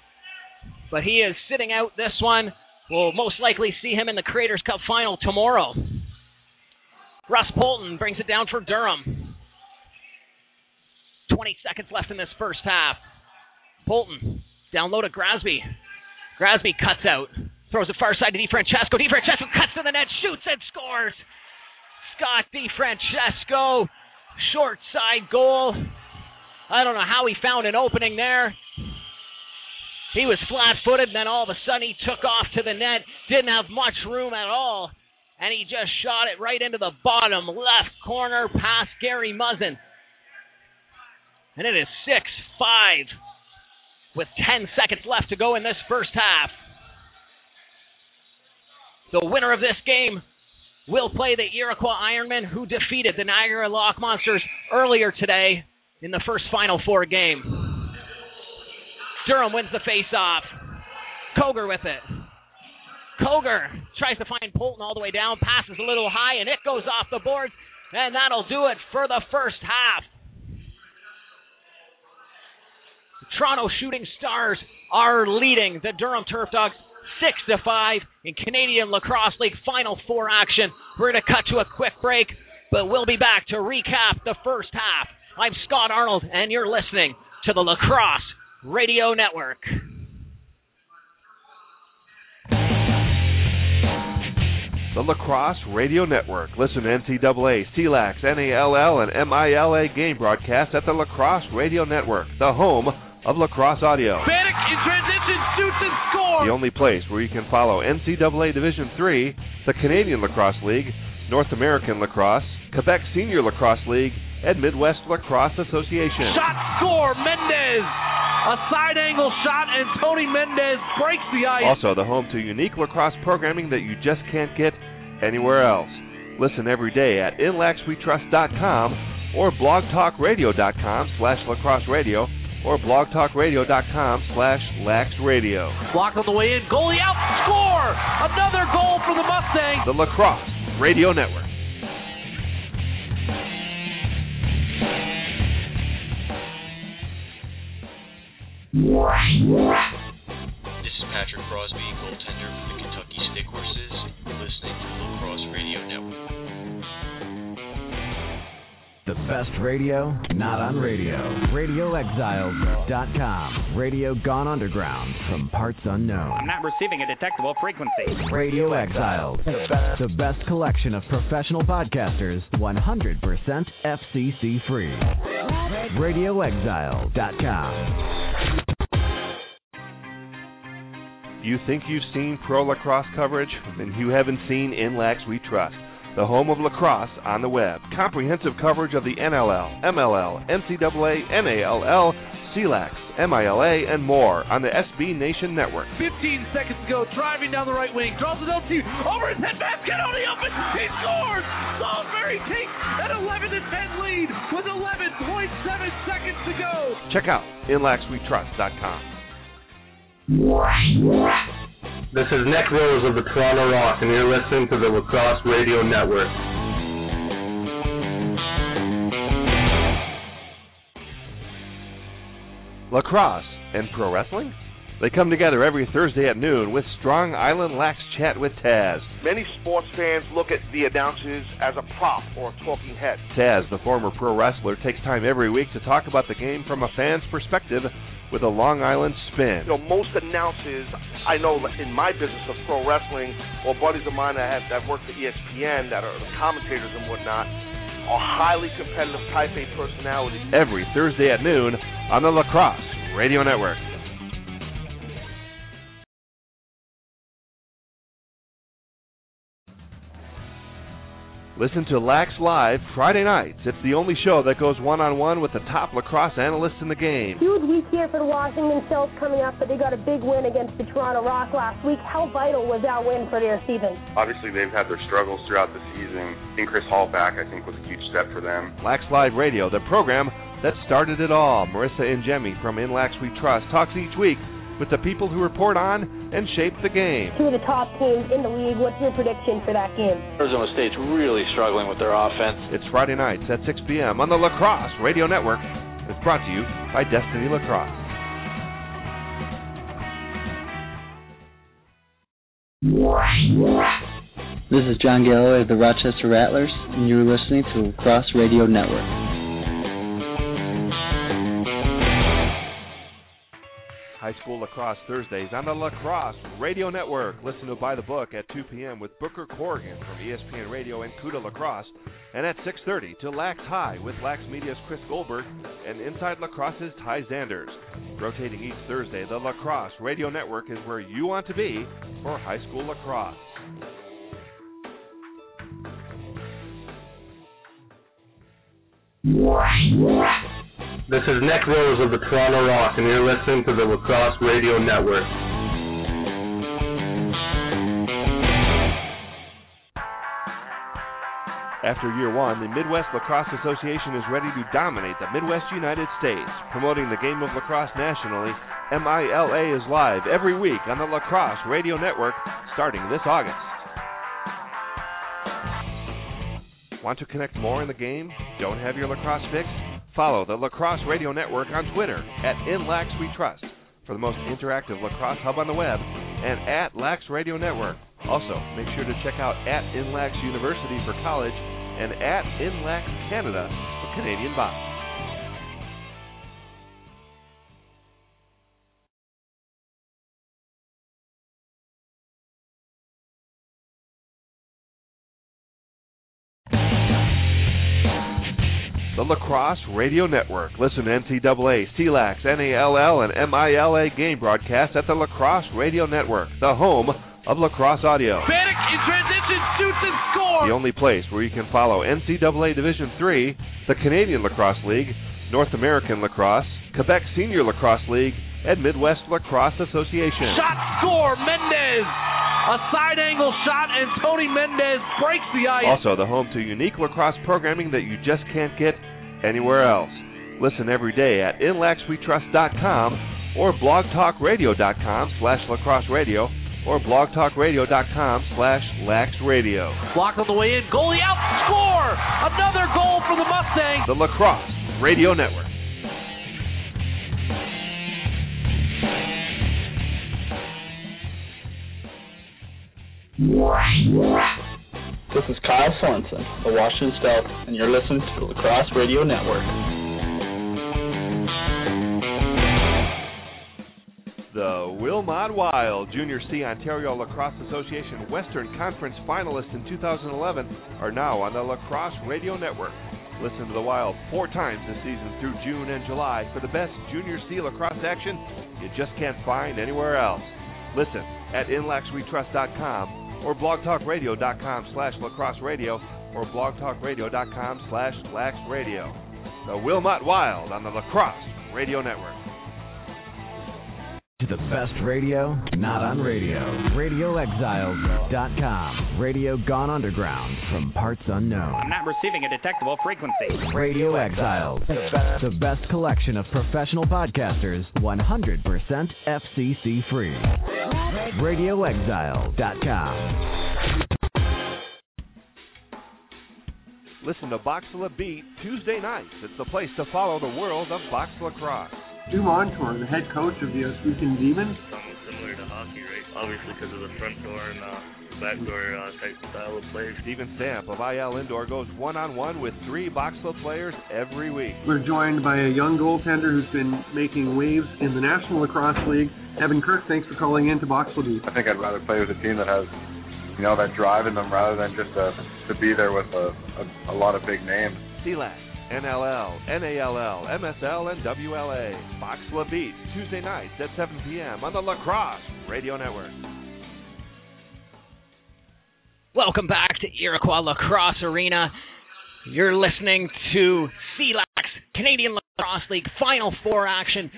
but he is sitting out this one. We'll most likely see him in the Creators Cup final tomorrow. Russ Polton brings it down for Durham. 20 seconds left in this first half. Polton down low to Grasby. Grasby cuts out. Throws it far side to DiFrancesco. DiFrancesco cuts to the net, shoots and scores. Scott DiFrancesco, short side goal. I don't know how he found an opening there. He was flat footed, and then all of a sudden he took off to the net. Didn't have much room at all. And he just shot it right into the bottom left corner past Gary Muzzin. And it is 6 5 with 10 seconds left to go in this first half. The winner of this game will play the Iroquois Ironmen, who defeated the Niagara Lock Monsters earlier today in the first Final Four game. Durham wins the face-off. Koger with it. Koger tries to find Polton all the way down, passes a little high, and it goes off the boards, and that'll do it for the first half. Toronto Shooting Stars are leading the Durham Turf Dogs six to five in Canadian Lacrosse League Final Four action. We're going to cut to a quick break, but we'll be back to recap the first half. I'm Scott Arnold, and you're listening to the Lacrosse Radio Network. The Lacrosse Radio Network. Listen to NCAA, CLAX, NALL, and MILA game broadcasts at the Lacrosse Radio Network, the home of lacrosse audio. Bannock in transition, shoots and scores. The only place where you can follow NCAA Division III, the Canadian Lacrosse League, North American Lacrosse, Quebec Senior Lacrosse League, and Midwest Lacrosse Association. Shot score, Mendez. A side angle shot, and Tony Mendez breaks the ice. Also, the home to unique lacrosse programming that you just can't get anywhere else. Listen every day at inlaxwetrust.com or blogtalkradio.com slash lacrosse radio or blogtalkradio.com slash laxradio. Blocked on the way in. Goalie out. Score! Another goal for the Mustangs. The Lacrosse Radio Network. This is Patrick Crosby, goaltender The best radio, not on radio. RadioExiles.com. Radio gone underground from parts unknown. I'm not receiving a detectable frequency. Radio Exiles. The best collection of professional podcasters, 100% FCC free. RadioExiles.com. You think you've seen pro lacrosse coverage? Then you haven't seen INLAX We Trust, the home of lacrosse on the web. Comprehensive coverage of the NLL, MLL, NCAA, NALL, CLAX, MILA, and more on the SB Nation Network. 15 seconds to go. Driving down the right wing. Draws his own team. Over his head. Basket only open. He scores. Salisbury takes an 11 to 10 lead with 11.7 seconds to go. Check out INLAXWeTrust.com. This is Nick Rose of the Toronto Rock, and you're listening to the Lacrosse Radio Network. Lacrosse and pro wrestling? They come together every Thursday at noon with Strong Island Lax Chat with Taz. Many sports fans look at the announcers as a prop or a talking head. Taz, the former pro wrestler, takes time every week to talk about the game from a fan's perspective with a Long Island spin. You know, most announcers I know in my business of pro wrestling or buddies of mine that have that work for ESPN that are the commentators and whatnot are highly competitive type A personalities. Every Thursday at noon on the Lacrosse Radio Network. Listen to Lax Live Friday nights. It's the only show that goes one on one with the top lacrosse analysts in the game. Huge week here for the Washington Stealth coming up, but they got a big win against the Toronto Rock last week. How vital was that win for their season? Obviously, they've had their struggles throughout the season. Getting Chris Hall back, I think, was a huge step for them. Lax Live Radio, the program that started it all. Marissa and Jemmy from In Lax We Trust talks each week with the people who report on and shape the game. Two of the top teams in the league. What's your prediction for that game? Arizona State's really struggling with their offense. It's Friday nights at 6 p.m. on the Lacrosse Radio Network. It's brought to you by Destiny Lacrosse. This is John Galloway of the Rochester Rattlers, and you're listening to Lacrosse Radio Network. High School Lacrosse Thursdays on the Lacrosse Radio Network. Listen to By the Book at 2 p.m. with Booker Corrigan from ESPN Radio and Cuda Lacrosse, and at 6:30 to Lax High with Lax Media's Chris Goldberg and Inside Lacrosse's Ty Xanders. Rotating each Thursday, the Lacrosse Radio Network is where you want to be for high school lacrosse. This is Nick Rose of the Toronto Rock, and you're listening to the Lacrosse Radio Network. After year one, the Midwest Lacrosse Association is ready to dominate the Midwest United States. Promoting the game of lacrosse nationally, MILA is live every week on the Lacrosse Radio Network starting this August. Want to connect more in the game? Don't have your lacrosse fix? Follow the Lacrosse Radio Network on Twitter at InLaxWeTrust for the most interactive lacrosse hub on the web and at Lax Radio Network. Also, make sure to check out at InLax University for college and at InLax Canada for Canadian box. The Lacrosse Radio Network. Listen to NCAA, CLAX, NALL, and MILA game broadcasts at the Lacrosse Radio Network, the home of lacrosse audio. Bannock in transition shoots and scores. The only place where you can follow NCAA Division III, the Canadian Lacrosse League, North American Lacrosse, Quebec Senior Lacrosse League, and Midwest Lacrosse Association. Shot score, Mendez. A side angle shot, and Tony Mendez breaks the ice. Also, the home to unique lacrosse programming that you just can't get anywhere else. Listen every day at inlaxwetrust.com or blogtalkradio.com slash lacrosse radio or blogtalkradio.com slash laxradio. Blocked on the way in, goalie out, score! Another goal for the Mustangs. The Lacrosse Radio Network. This is Kyle Sorensen, the Washington Stealth, and you're listening to the Lacrosse Radio Network. The Wilmot Wild Junior C Ontario Lacrosse Association Western Conference finalists in 2011 are now on the Lacrosse Radio Network. Listen to the Wild four times this season through June and July for the best Junior C lacrosse action you just can't find anywhere else. Listen at inlaxwetrust.com or blogtalkradio.com slash lacrosse radio or blogtalkradio.com slash laxradio. The Wilmot Wild on the Lacrosse Radio Network. To the best radio, not on radio. RadioExiles.com. Radio gone underground from parts unknown. I'm not receiving a detectable frequency. Radio Exiles. The best collection of professional podcasters, 100% FCC free. RadioExiles.com. Listen to Boxla Beat Tuesday nights. It's the place to follow the world of box lacrosse. Stu Montour, the head coach of the Ohsweken Demons. Something similar to hockey, right? Obviously because of the front door and uh, back door uh, type style of play. Stephen Stamp of IL Indoor goes one on one with three Boxla players every week. We're joined by a young goaltender who's been making waves in the National Lacrosse League. Evan Kirk, thanks for calling in to Boxla Beat. I think I'd rather play with a team that has, you know, that drive in them rather than just a, to be there with a, a, a lot of big names. CLAX, NLL, NALL, MSL, and WLA. Boxla Beat, Tuesday nights at 7 p.m. on the Lacrosse Radio Network. Welcome back to Iroquois Lacrosse Arena. You're listening to CLAX Canadian Lacrosse League Final Four action.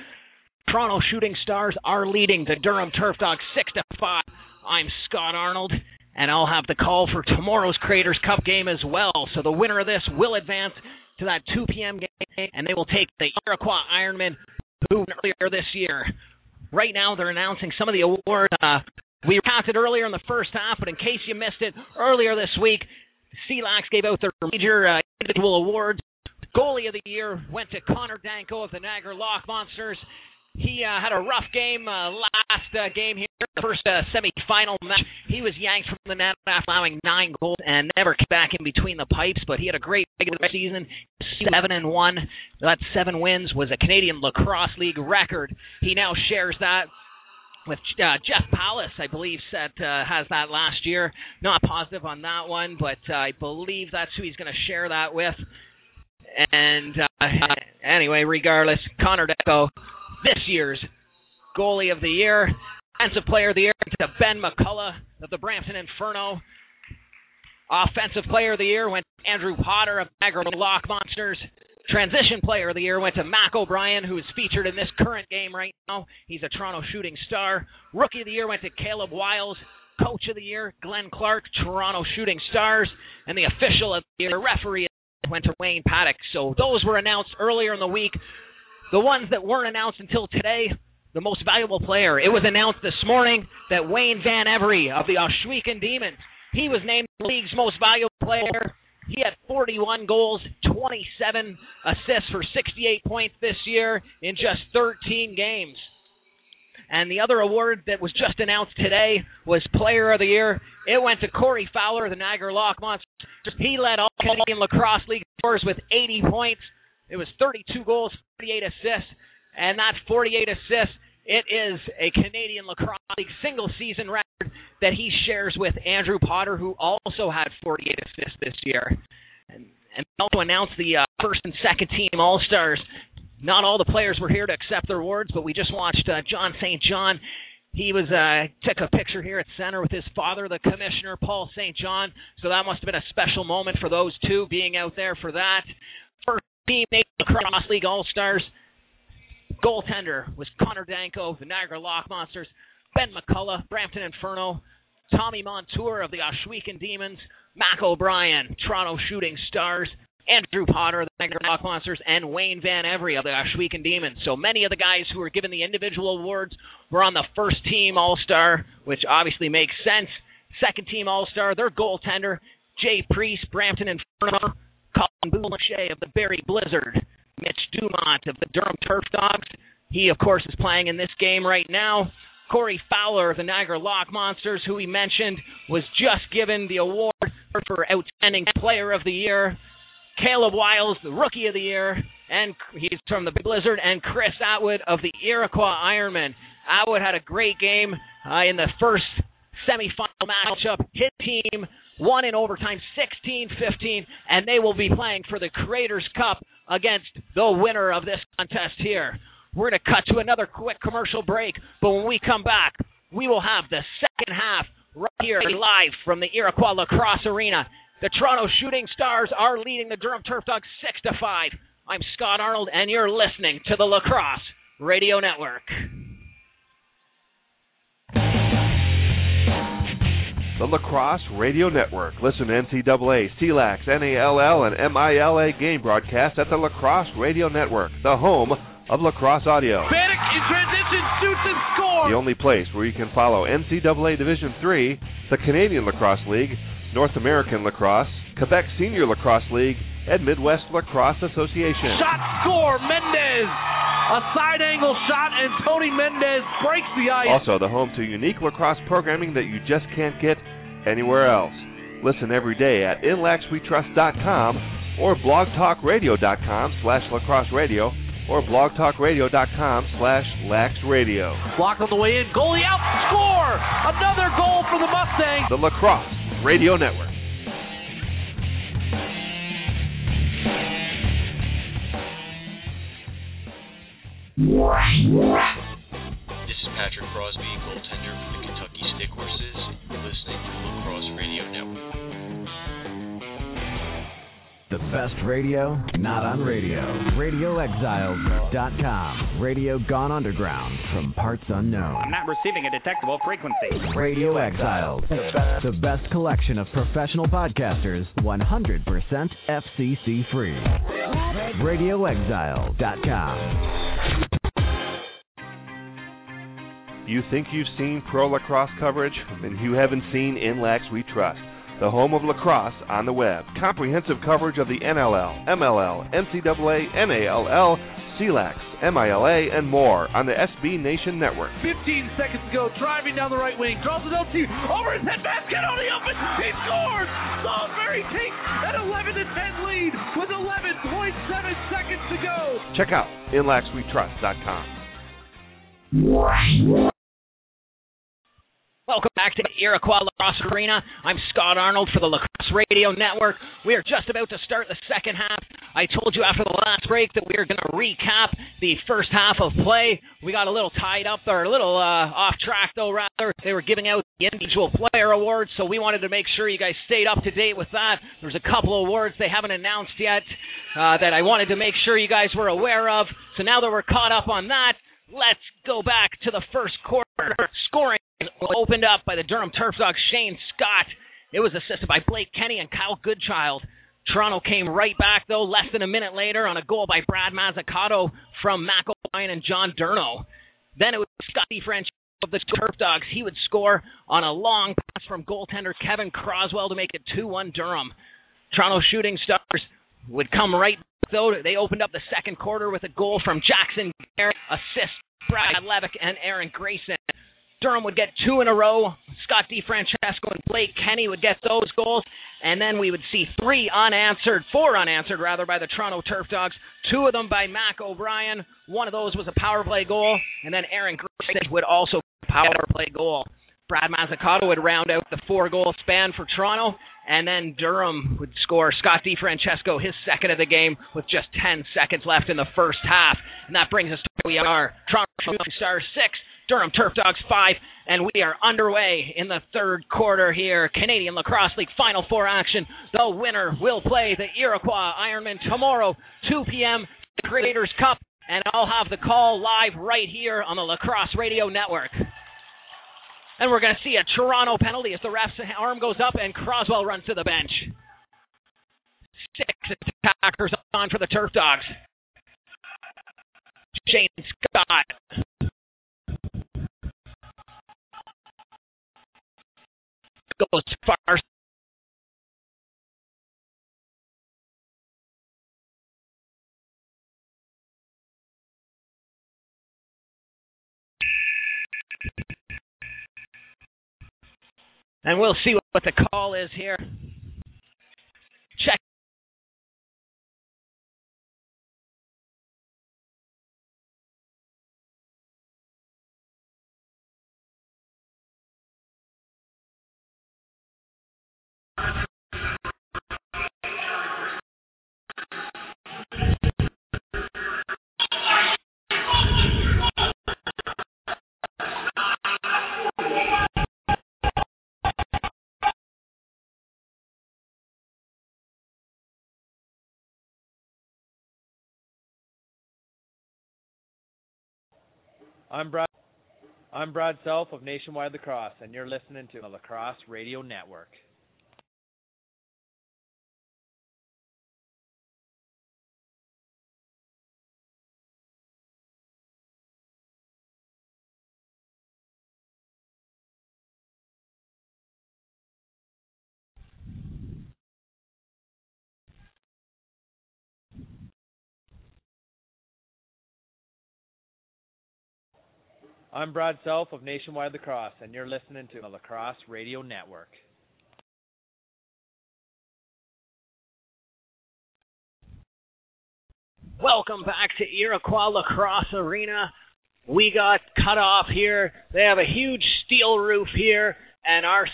Toronto Shooting Stars are leading the Durham Turf Dogs 6 to 5. I'm Scott Arnold, and I'll have the call for tomorrow's Creators Cup game as well. So the winner of this will advance to that 2 p.m. game, and they will take the Iroquois Ironmen who won earlier this year. Right now, they're announcing some of the awards. Uh, we counted earlier in the first half, but in case you missed it, earlier this week, CLAX gave out their major uh, individual awards. Goalie of the year went to Connor Danko of the Niagara Lock Monsters. He uh, had a rough game uh, last uh, game here, the first uh, semi-final match. He was yanked from the net after allowing nine goals and never came back in between the pipes. But he had a great regular season, seven and one. That seven wins was a Canadian Lacrosse League record. He now shares that with uh, Jeff Palace, I believe, set uh, has that last year. Not positive on that one, but uh, I believe that's who he's going to share that with. And uh, anyway, regardless, Connor Danko, this year's goalie of the year, offensive player of the year went to Ben McCullough of the Brampton Inferno. Offensive player of the year went to Andrew Potter of Niagara Lock Monsters. Transition Player of the Year went to Mac O'Brien, who is featured in this current game right now. He's a Toronto Shooting Star. Rookie of the Year went to Caleb Wiles. Coach of the Year, Glenn Clark, Toronto Shooting Stars. And the official of the year, referee, went to Wayne Paddock. So those were announced earlier in the week. The ones that weren't announced until today, the most valuable player. It was announced this morning that Wayne Van Every of the Ohsweken Demons, he was named the league's most valuable player. He had 41 goals, 27 assists for 68 points this year in just 13 games. And the other award that was just announced today was Player of the Year. It went to Corey Fowler the Niagara Lock Monsters. He led all Canadian Lacrosse League scores with 80 points. It was 32 goals, 48 assists, and that 48 assists, it is a Canadian Lacrosse League single season record that he shares with Andrew Potter, who also had 48 assists this year. And, and also announced the uh, first and second team All Stars. Not all the players were here to accept their awards, but we just watched uh, John St. John. He was uh, took a picture here at center with his father, the commissioner, Paul St. John. So that must have been a special moment for those two being out there for that. First team Lacrosse League All Stars. Goaltender was Connor Danko, the Niagara Lock Monsters. Ben McCullough, Brampton Inferno. Tommy Montour of the Ohsweken Demons. Mac O'Brien, Toronto Shooting Stars. Andrew Potter of the Niagara Lock Monsters, and Wayne Van Every of the Ohsweken Demons. So many of the guys who were given the individual awards were on the first team All Star, which obviously makes sense. Second team All Star, their goaltender, Jay Priest, Brampton Inferno, Colin Boucher of the Barrie Blizzard, Mitch Dumont of the Durham Turf Dogs. He, of course, is playing in this game right now. Corey Fowler of the Niagara Lock Monsters, who we mentioned, was just given the award for Outstanding Player of the Year. Caleb Wiles, the Rookie of the Year, and he's from the Blizzard, and Chris Atwood of the Iroquois Ironmen. Atwood had a great game uh, in the first semifinal matchup. His team won in overtime 16-15, and they will be playing for the Creators Cup against the winner of this contest here. We're going to cut to another quick commercial break, but when we come back, we will have the second half right here live from the Iroquois Lacrosse Arena. The Toronto Shooting Stars are leading the Durham Turf Dogs 6 to 5. I'm Scott Arnold and you're listening to the Lacrosse Radio Network. The Lacrosse Radio Network. Listen to NCAA, CLAX, NALL, and MILA game broadcasts at the Lacrosse Radio Network, the home of lacrosse audio. Bannock in transition, shoots and scores! The only place where you can follow NCAA Division III, the Canadian Lacrosse League, North American Lacrosse, Quebec Senior Lacrosse League, and Midwest Lacrosse Association. Shot score, Mendez! A side angle shot, and Tony Mendez breaks the ice. Also, the home to unique lacrosse programming that you just can't get anywhere else. Listen every day at inlaxwetrust.com or blogtalkradio.com slash lacrosse radio or blogtalkradio.com slash laxradio. Block on the way in, goalie out, score! Another goal for the Mustangs! The Lacrosse Radio Network. This is Patrick Crosby, goaltender for the Kentucky Stick Horses. You're listening to Lacrosse Radio Network. The best radio, not on radio. RadioExiles.com. Radio gone underground from parts unknown. I'm not receiving a detectable frequency. Radio Exiles. The best collection of professional podcasters, 100% FCC free. RadioExiles.com. You think you've seen pro lacrosse coverage? Then you haven't seen INLAX We Trust, the home of lacrosse on the web. Comprehensive coverage of the NLL, MLL, NCAA, NALL, CLAX, MILA, and more on the SB Nation Network. 15 seconds ago, driving down the right wing, draws it LT over his head, basket on the open, he scores! Salisbury takes an 11 to 10 lead with 11.7 seconds to go. Check out INLAXWeTrust.com. Welcome back to Iroquois Lacrosse Arena. I'm Scott Arnold for the Lacrosse Radio Network. We are just about to start the second half. I told you after the last break that we were going to recap the first half of play. We got a little tied up there, a little uh, off track though. Rather, they were giving out the individual player awards, so we wanted to make sure you guys stayed up to date with that. There's a couple of awards they haven't announced yet uh, that I wanted to make sure you guys were aware of. So now that we're caught up on that, let's go back to the first quarter. Scoring opened up by the Durham Turf Dogs, Shane Scott. It was assisted by Blake Kenny and Kyle Goodchild. Toronto came right back, though, less than a minute later on a goal by Brad Mazzucato from Mac O'Brien and John Durno. Then it was Scotty French of the Turf Dogs. He would score on a long pass from goaltender Kevin Croswell to make it 2-1 Durham. Toronto Shooting Stars would come right though. They opened up the second quarter with a goal from Jackson Garrett, assist Brad Levick and Aaron Grayson. Durham would get two in a row. Scott DiFrancesco and Blake Kenny would get those goals. And then we would see three unanswered, four unanswered rather, by the Toronto Turf Dogs. Two of them by Mac O'Brien. One of those was a power play goal. And then Aaron Grayson would also power play goal. Brad Mazzucato would round out the four goal span for Toronto. And then Durham would score Scott DiFrancesco his second of the game with just 10 seconds left in the first half. And that brings us to where we are. Toronto Stars 6, Durham Turf Dogs 5, and we are underway in the third quarter here. Canadian Lacrosse League Final Four action. The winner will play the Iroquois Ironmen tomorrow, 2 p.m. The Creators Cup. and I'll have the call live right here on the Lacrosse Radio Network. And we're going to see a Toronto penalty as the ref's arm goes up and Croswell runs to the bench. Six attackers on for the Turf Dogs. Shane Scott. Goes far And we'll see what the call is here. I'm Brad. I'm Brad Self of Nationwide Lacrosse, and you're listening to the Lacrosse Radio Network. I'm Brad Self of Nationwide Lacrosse, and you're listening to the Lacrosse Radio Network. Welcome back to Iroquois Lacrosse Arena. We got cut off here. They have a huge steel roof here, and our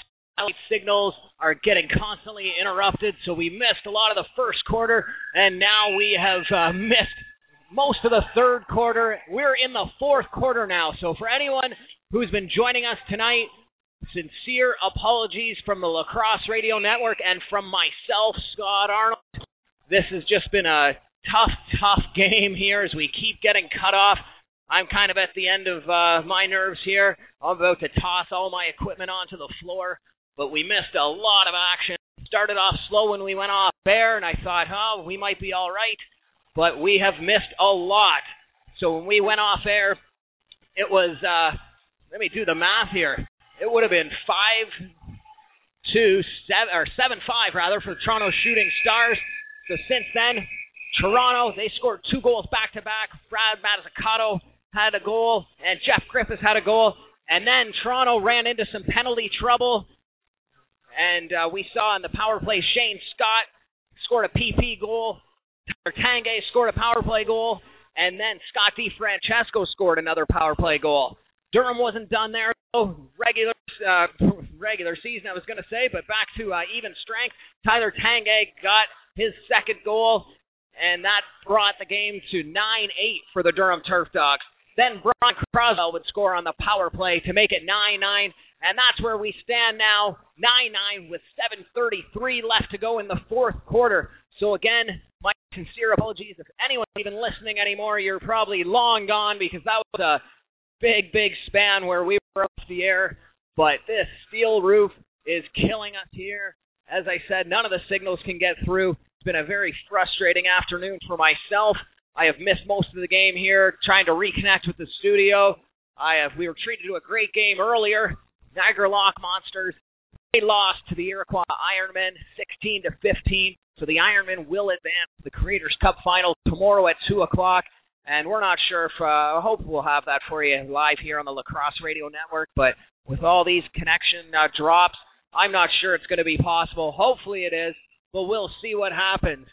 signals are getting constantly interrupted, so we missed a lot of the first quarter, and now we have uh, missed most of the third quarter. We're in the fourth quarter now. So for anyone who's been joining us tonight, sincere apologies from the Lacrosse Radio Network and from myself, Scott Arnold. This has just been a tough, tough game here as we keep getting cut off. I'm kind of at the end of uh, my nerves here. I'm about to toss all my equipment onto the floor, but we missed a lot of action. Started off slow when we went off air, and I thought, oh, we might be all right but we have missed a lot. So when we went off air, it was uh, let me do the math here. It would have been five to seven or seven five rather for Toronto Shooting Stars. So since then, Toronto they scored two goals back to back. Brad Mazzucato had a goal, and Jeff Griffiths had a goal. And then Toronto ran into some penalty trouble, and uh, we saw in the power play Shane Scott scored a PP goal Tanguay scored a power play goal, and then Scott Francesco scored another power play goal. Durham wasn't done there. regular uh, regular season, I was going to say, but back to uh, even strength. Tyler Tanguay got his second goal, and that brought the game to 9-8 for the Durham Turf Dogs. Then Brian Croswell would score on the power play to make it 9-9, and that's where we stand now, 9-9 with 7:33 left to go in the fourth quarter. So again, my sincere apologies. If anyone's even listening anymore, you're probably long gone because that was a big, big span where we were off the air. But this steel roof is killing us here. As I said, none of the signals can get through. It's been a very frustrating afternoon for myself. I have missed most of the game here, trying to reconnect with the studio. I have. We were treated to a great game earlier. Niagara Lock Monsters. They lost to the Iroquois Ironmen, 16 to 15. So the Ironmen will advance to the Creators Cup final tomorrow at 2 o'clock. And we're not sure if, uh, I hope we'll have that for you live here on the Lacrosse Radio Network. But with all these connection uh, drops, I'm not sure it's going to be possible. Hopefully it is, but we'll see what happens.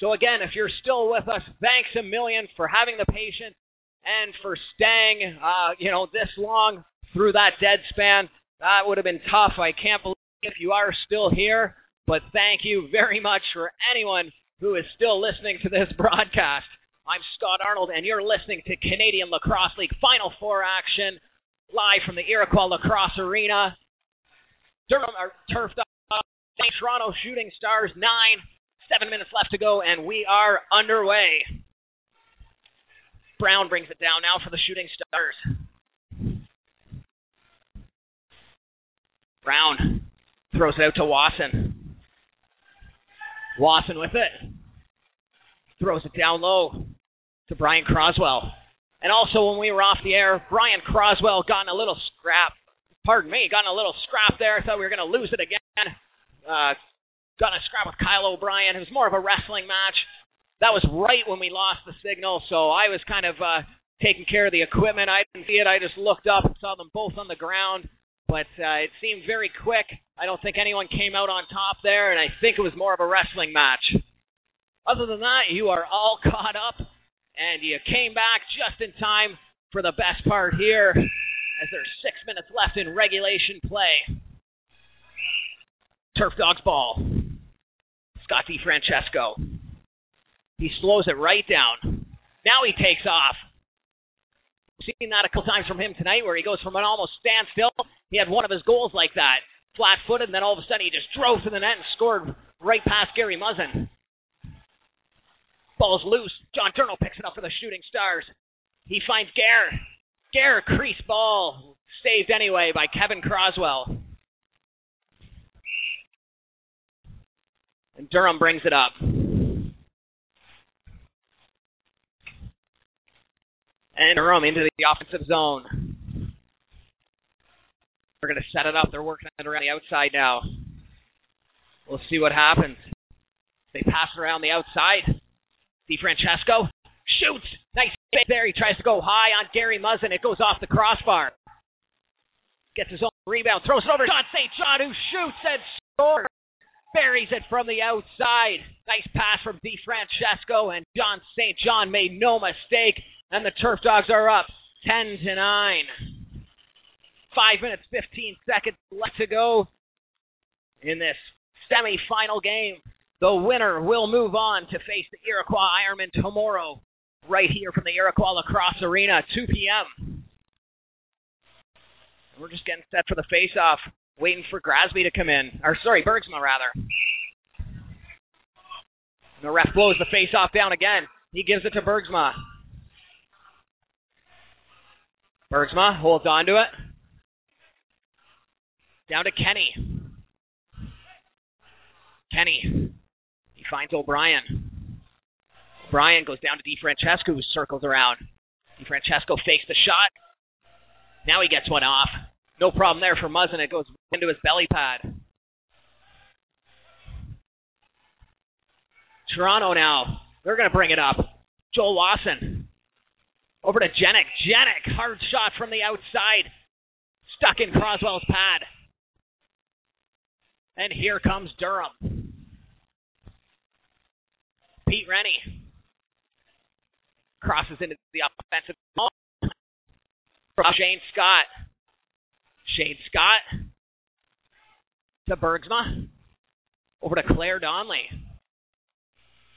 So again, if you're still with us, thanks a million for having the patience and for staying, uh, you know, this long through that dead span. That would have been tough. I can't believe if you are still here. But thank you very much for anyone who is still listening to this broadcast. I'm Scott Arnold, and you're listening to Canadian Lacrosse League Final Four action live from the Iroquois Lacrosse Arena. Durham or Turf St. Toronto Shooting Stars nine, seven minutes left to go, and we are underway. Brown brings it down now for the Shooting Stars. Brown throws it out to Wasson. Wasson with it. Throws it down low to Brian Croswell. And also, when we were off the air, Brian Croswell got in a little scrap. Pardon me, got in a little scrap there. Thought we were going to lose it again. Uh, got in a scrap with Kyle O'Brien. It was more of a wrestling match. That was right when we lost the signal, so I was kind of uh, taking care of the equipment. I didn't see it. I just looked up and saw them both on the ground. But uh, it seemed very quick. I don't think anyone came out on top there, and I think it was more of a wrestling match. Other than that, you are all caught up and you came back just in time for the best part here as there's six minutes left in regulation play. Turf Dogs ball. Scott DiFrancesco. He slows it right down. Now he takes off. Seen that a couple times from him tonight where he goes from an almost standstill. He had one of his goals like that, flat footed, and then all of a sudden he just drove to the net and scored right past Gary Muzzin. Ball's loose. John Turno picks it up for the Shooting Stars. He finds Gare. Gare, crease ball. Saved anyway by Kevin Croswell. And Durham brings it up. And into the offensive zone. They're going to set it up. They're working it around the outside now. We'll see what happens. They pass it around the outside. DiFrancesco shoots. Nice hit there. He tries to go high on Gary Muzzin. It goes off the crossbar. Gets his own rebound. Throws it over to John St. John, who shoots and scores. Buries it from the outside. Nice pass from DiFrancesco, and John St. John made no mistake. And the Turf Dogs are up 10 to 9. Five minutes, 15 seconds left to go in this semi-final game. The winner will move on to face the Iroquois Ironmen tomorrow, right here from the Iroquois Lacrosse Arena, 2 p.m. We're just getting set for the face-off, waiting for Grasby to come in. Or, sorry, Bergsma, rather. The ref blows the face-off down again. He gives it to Bergsma. Bergsma holds on to it. Down to Kenny. Kenny He finds O'Brien. O'Brien goes down to DiFrancesco, who circles around. DiFrancesco fakes the shot. Now he gets one off. No problem there for Muzzin. It goes into his belly pad. Toronto now. They're going to bring it up. Joel Wasson. Over to Janik. Janik, hard shot from the outside. Stuck in Croswell's pad. And here comes Durham. Pete Rennie crosses into the offensive from Shane Scott. Shane Scott to Bergsma. Over to Claire Donnelly.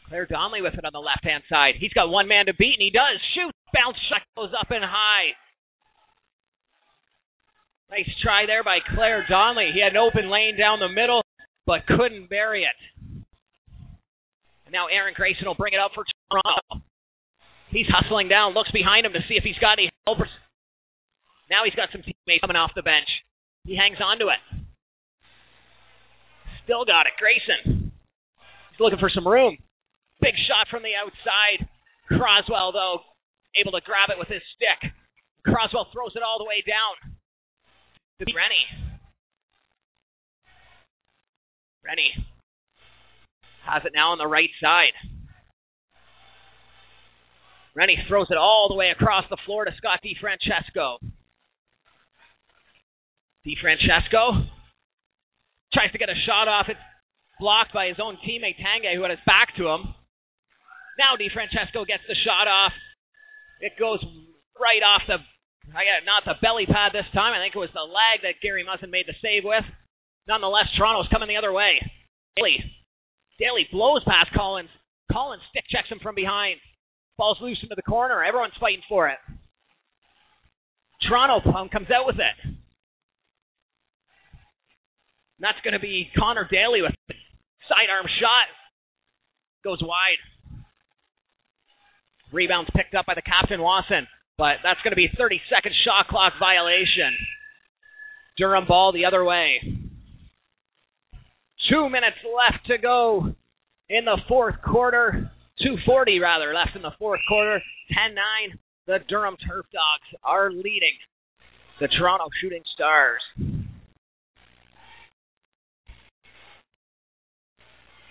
Claire Donnelly with it on the left hand side. He's got one man to beat, and he does. Shoot. Bounce shot goes up and high. Nice try there by Claire Donnelly. He had an open lane down the middle, but couldn't bury it. Now Aaron Grayson will bring it up for Toronto. He's hustling down, looks behind him to see if he's got any helpers. Now he's got some teammates coming off the bench. He hangs on to it. Still got it. Grayson. He's looking for some room. Big shot from the outside. Croswell, though, able to grab it with his stick. Croswell throws it all the way down to Rennie. Rennie has it now on the right side. Rennie throws it all the way across the floor to Scott DiFrancesco. DiFrancesco tries to get a shot off. It's blocked by his own teammate Tange, who had his back to him. Now DiFrancesco gets the shot off. It goes right off the, I got not the belly pad this time. I think it was the leg that Gary Muzzin made the save with. Nonetheless, Toronto's coming the other way. Daly Daly blows past Collins. Collins stick checks him from behind. Ball's loose into the corner. Everyone's fighting for it. Toronto comes out with it. And that's going to be Connor Daly with a sidearm shot. Goes wide. Rebounds picked up by the captain, Wasson. But that's going to be 30 second shot clock violation. Durham ball the other way. Two minutes left to go in the fourth quarter. 240 rather left in the fourth quarter. 10-9. The Durham Turf Dogs are leading the Toronto Shooting Stars.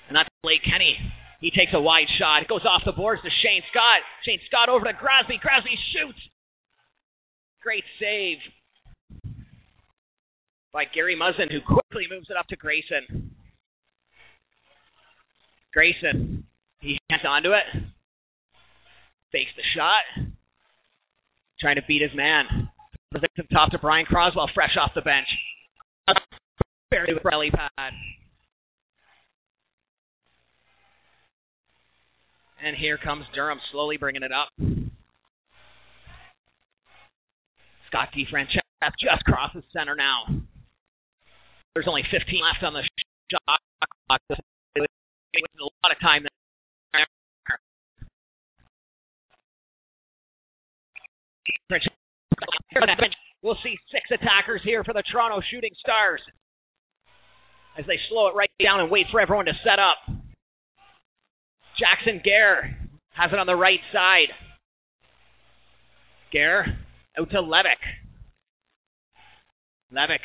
And that's Blake Kenny. He takes a wide shot. It goes off the boards to Shane Scott. Shane Scott over to Grasby. Grasby shoots. Great save by Gary Muzzin, who quickly moves it up to Grayson. Grayson, he gets onto it. Fakes the shot. Trying to beat his man. Him top to Brian Croswell, fresh off the bench. Barely with belly pad. And here comes Durham slowly bringing it up. Scott DeFrancesco just crosses center now. There's only 15 left on the shot clock. A lot of time there. We'll see six attackers here for the Toronto Shooting Stars as they slow it right down and wait for everyone to set up. Jackson Gare has it on the right side. Gare out to Levick. Levick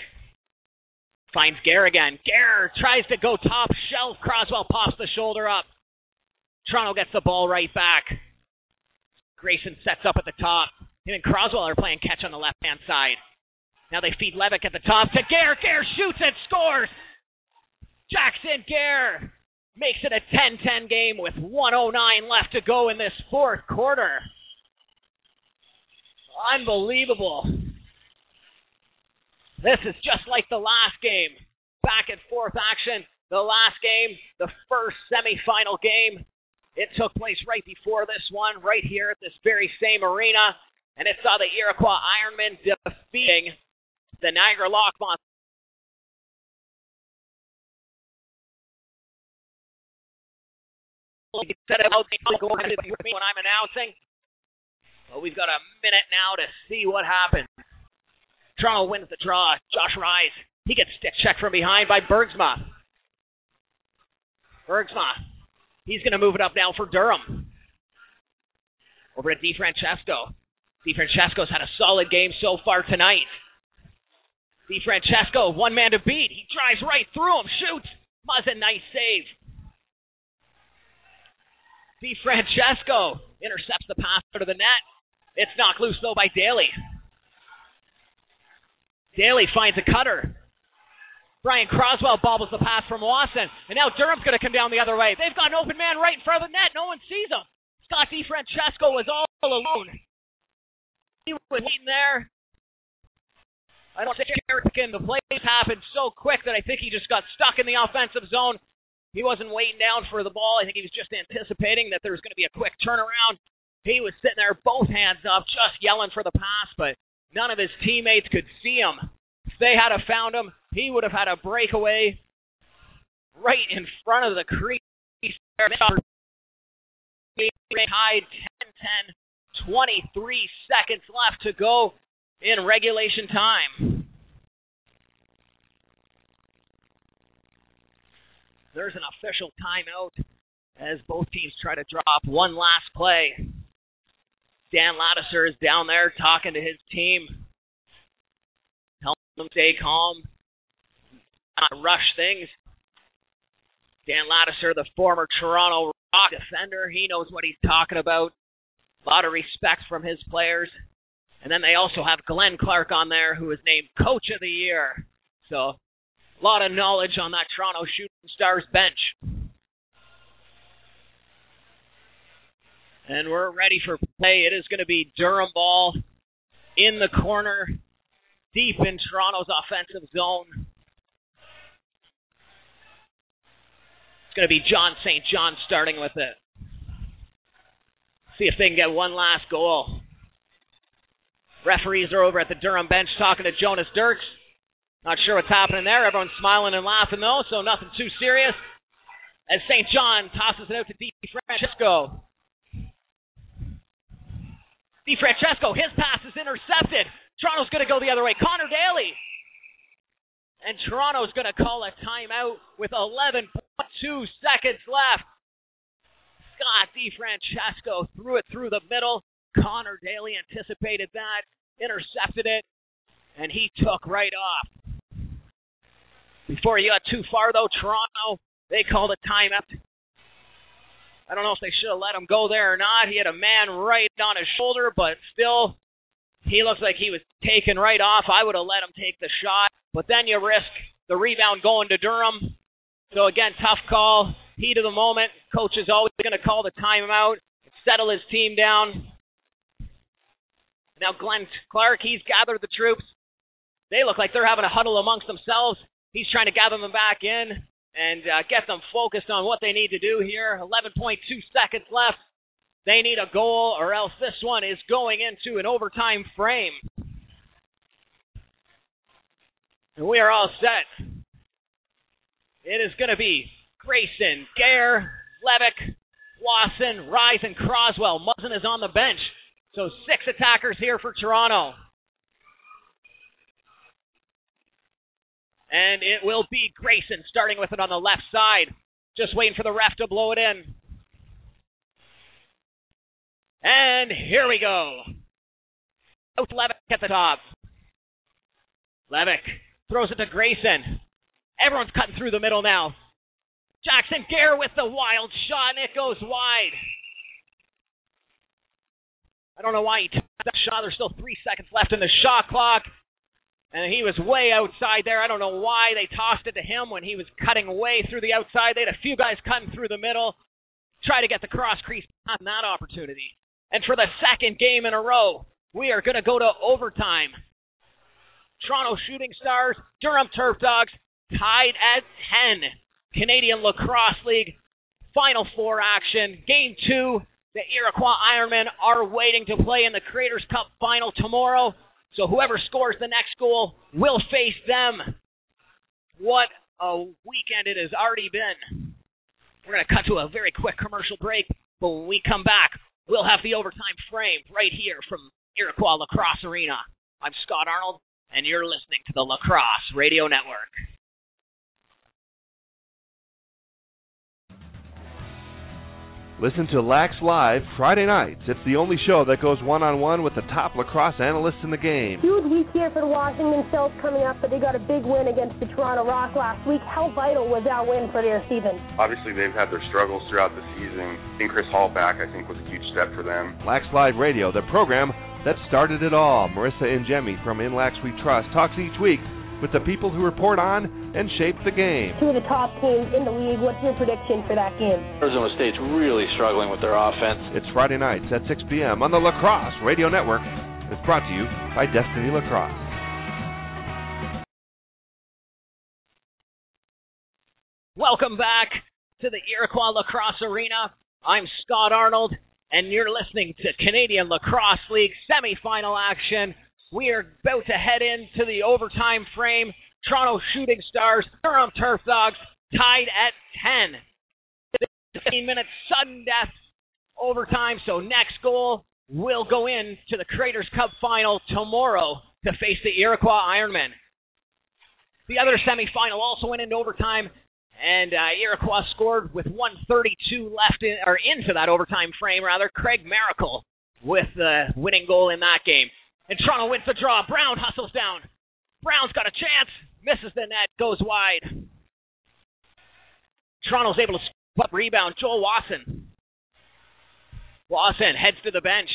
finds Gare again. Gare tries to go top shelf. Croswell pops the shoulder up. Toronto gets the ball right back. Grayson sets up at the top. Him and Croswell are playing catch on the left hand side. Now they feed Levick at the top to Gare. Gare shoots and scores. Jackson Gare makes it a 10-10 game with 109 left to go in this fourth quarter. Unbelievable. This is just like the last game. Back and forth action. The last game, the first semifinal game. It took place right before this one, right here at this very same arena. And it saw the Iroquois Ironmen defeating the Niagara Lockmonsters. Set it out go ahead with me when I'm announcing. But we've got a minute now to see what happens. Toronto wins the draw. Josh Rise. He gets stick checked from behind by Bergsma. Bergsma. He's going to move it up now for Durham. Over to DeFrancesco. DeFrancesco's had a solid game so far tonight. DeFrancesco, one man to beat. He drives right through him, shoots. Muzzin, nice save. DeFrancesco intercepts the pass out of the net. It's knocked loose though by Daly. Daly finds a cutter. Brian Croswell bobbles the pass from Wasson. And now Durham's going to come down the other way. They've got an open man right in front of the net. No one sees him. Scott DeFrancesco was all alone. He was waiting there. I don't think American. The plays happened so quick that I think he just got stuck in the offensive zone. He wasn't waiting down for the ball. I think he was just anticipating that there was going to be a quick turnaround. He was sitting there, both hands up, just yelling for the pass, but none of his teammates could see him. If they had have found him, he would have had a breakaway right in front of the crease. Tied 10 10, 23 seconds left to go in regulation time. There's an official timeout as both teams try to drop one last play. Dan Ladouceur is down there talking to his team, helping them to stay calm, not rush things. Dan Ladouceur, the former Toronto Rock defender, he knows what he's talking about. A lot of respect from his players. And then they also have Glenn Clark on there, who is named Coach of the Year. So, a lot of knowledge on that Toronto Shooting Stars bench. And we're ready for play. It is going to be Durham ball in the corner, deep in Toronto's offensive zone. It's going to be John St. John starting with it. See if they can get one last goal. Referees are over at the Durham bench talking to Jonas Dirks. Not sure what's happening there. Everyone's smiling and laughing though, so nothing too serious. As St. John tosses it out to DeFrancesco. DiFrancesco, his pass is intercepted. Toronto's going to go the other way. Connor Daly. And Toronto's going to call a timeout with 11.2 seconds left. Scott DiFrancesco threw it through the middle. Connor Daly anticipated that, intercepted it, and he took right off. Before he got too far, though, Toronto, they called a timeout. I don't know if they should have let him go there or not. He had a man right on his shoulder, but still, he looks like he was taken right off. I would have let him take the shot, but then you risk the rebound going to Durham. So again, tough call, heat of the moment. Coach is always going to call the timeout, settle his team down. Now Glenn Clark, he's gathered the troops. They look like they're having a huddle amongst themselves. He's trying to gather them back in and uh, get them focused on what they need to do here. 11.2 seconds left. They need a goal, or else this one is going into an overtime frame. And we are all set. It is going to be Grayson, Gare, Levick, Wasson, Rise, and Croswell. Muzzin is on the bench. So six attackers here for Toronto. And it will be Grayson starting with it on the left side. Just waiting for the ref to blow it in. And here we go. Out Levick at the top. Levick throws it to Grayson. Everyone's cutting through the middle now. Jackson Gare with the wild shot, and it goes wide. I don't know why he took that shot. There's still three seconds left in the shot clock. And he was way outside there. I don't know why they tossed it to him when he was cutting way through the outside. They had a few guys cutting through the middle. Try to get the cross crease on that opportunity. And for the second game in a row, we are going to go to overtime. Toronto Shooting Stars, Durham Turf Dogs, tied at 10. Canadian Lacrosse League, Final Four action. Game two, the Iroquois Ironmen are waiting to play in the Creators Cup final tomorrow. So whoever scores the next goal will face them. What a weekend it has already been. We're going to cut to a very quick commercial break, but when we come back, we'll have the overtime frame right here from Iroquois Lacrosse Arena. I'm Scott Arnold, and you're listening to the Lacrosse Radio Network. Listen to Lax Live Friday nights. It's the only show that goes one on one with the top lacrosse analysts in the game. Huge week here for the Washington Stealth coming up, but they got a big win against the Toronto Rock last week. How vital was that win for their season? Obviously, they've had their struggles throughout the season. Getting Chris Hall back, I think, was a huge step for them. Lax Live Radio, the program that started it all. Marissa Ingemi from In Lax We Trust talks each week with the people who report on and shape the game. Two of the top teams in the league. What's your prediction for that game? Arizona State's really struggling with their offense. It's Friday nights at 6 p.m. on the Lacrosse Radio Network. It's brought to you by Destiny Lacrosse. Welcome back to the Iroquois Lacrosse Arena. I'm Scott Arnold, and you're listening to Canadian Lacrosse League semifinal action. We are about to head into the overtime frame. Toronto Shooting Stars, Durham Turf Dogs, tied at 10. 15 minutes sudden death overtime. So next goal will go in to the Creators Cup final tomorrow to face the Iroquois Ironmen. The other semifinal also went into overtime, and uh, Iroquois scored with 132 left in, or into that overtime frame rather. Craig Miracle with the winning goal in that game. And Toronto wins the draw. Brown hustles down. Brown's got a chance. Misses the net. Goes wide. Toronto's able to spot rebound. Joel Wasson. Wasson heads to the bench.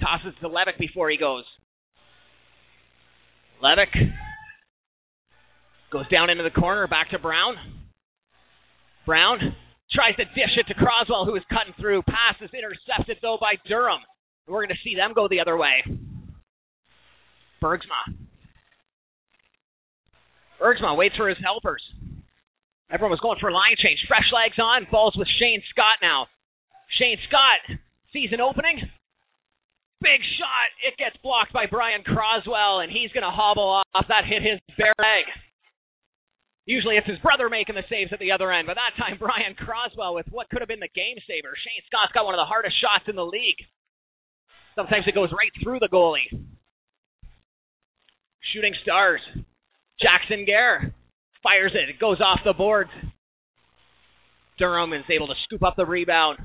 Tosses to Levick before he goes. Levick goes down into the corner. Back to Brown. Brown tries to dish it to Croswell, who is cutting through. Pass is intercepted, though, by Durham. We're going to see them go the other way. Bergsma. Bergsma waits for his helpers. Everyone was going for a line change. Fresh legs on. Balls with Shane Scott now. Shane Scott sees an opening. Big shot. It gets blocked by Brian Croswell, and he's going to hobble off. That hit his bare leg. Usually it's his brother making the saves at the other end, but that time Brian Croswell with what could have been the game saver. Shane Scott's got one of the hardest shots in the league. Sometimes it goes right through the goalie. Shooting stars. Jackson Gare fires it. It goes off the boards. Durham is able to scoop up the rebound.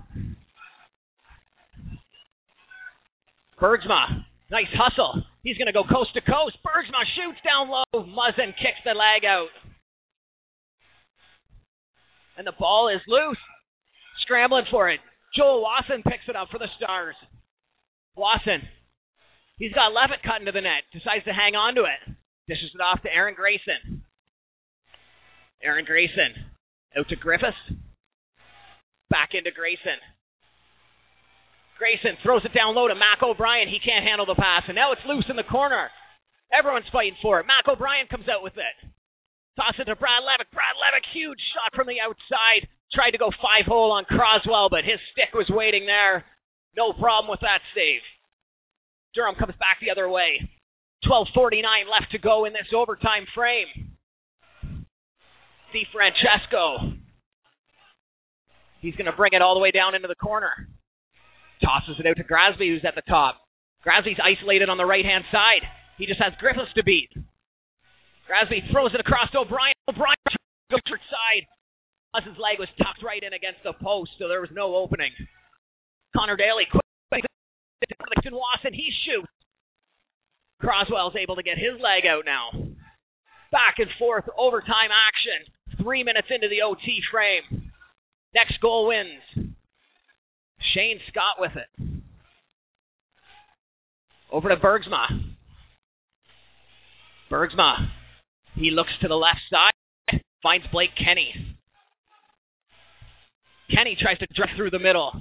Bergsma, nice hustle. He's going to go coast to coast. Bergsma shoots down low. Muzzin kicks the leg out. And the ball is loose. Scrambling for it. Joel Wasson picks it up for the Stars. Wasson. He's got Levitt cut into the net. Decides to hang on to it. Dishes it off to Aaron Grayson. Aaron Grayson. Out to Griffiths. Back into Grayson. Grayson throws it down low to Mac O'Brien. He can't handle the pass, and now it's loose in the corner. Everyone's fighting for it. Mac O'Brien comes out with it. Toss it to Brad Levick. Brad Levick, huge shot from the outside. Tried to go five hole on Croswell, but his stick was waiting there. No problem with that save. Durham comes back the other way. 12.49 left to go in this overtime frame. DiFrancesco. He's going to bring it all the way down into the corner. Tosses it out to Grasby, who's at the top. Grasby's isolated on the right hand side. He just has Griffiths to beat. Grasby throws it across to O'Brien. O'Brien goes to side. His leg was tucked right in against the post, so there was no opening. Connor Daly quick to Wasson. He shoots. Croswell's able to get his leg out now. Back and forth overtime action. Three minutes into the OT frame. Next goal wins. Shane Scott with it. Over to Bergsma. Bergsma. He looks to the left side. Finds Blake Kenny. Kenny tries to drift through the middle.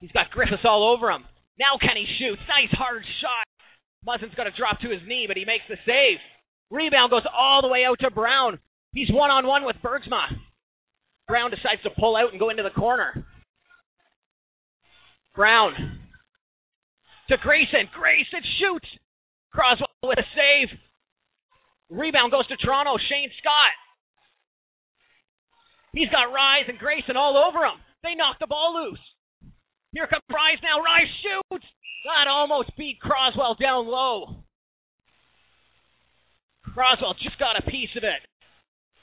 He's got Griffiths all over him. Now Kenny shoots. Nice hard shot. Muzzin's got to drop to his knee, but he makes the save. Rebound goes all the way out to Brown. He's one on one with Bergsma. Brown decides to pull out and go into the corner. Brown to Grayson. Grayson shoots. Croswell with a save. Rebound goes to Toronto. Shane Scott. He's got Rise and Grayson all over him. They knock the ball loose. Here comes Rise now. Rise shoots. That almost beat Croswell down low. Croswell just got a piece of it.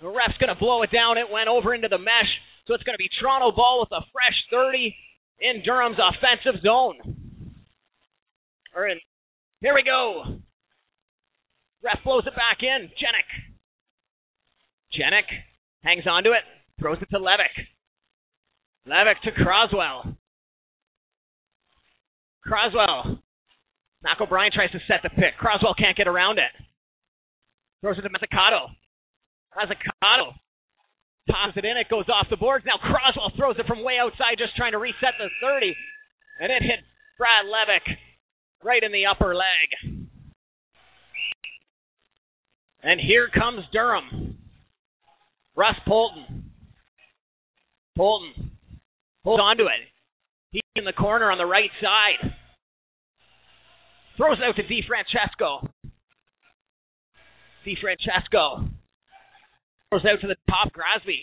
The ref's going to blow it down. It went over into the mesh. So it's going to be Toronto ball with a fresh 30 in Durham's offensive zone. Or in, here we go. Ref blows it back in. Jenik. Jenik hangs on to it, throws it to Levick. Levick to Croswell. Croswell. Mac O'Brien tries to set the pick. Croswell can't get around it. Throws it to Mazzucato. Mazzucato Toms it in. It goes off the boards. Now Croswell throws it from way outside, just trying to reset the 30. And it hit Brad Levick right in the upper leg. And here comes Durham. Russ Polton. Polton. Hold on to it. In the corner on the right side. Throws it out to DiFrancesco. DiFrancesco Throws out to the top, Grasby.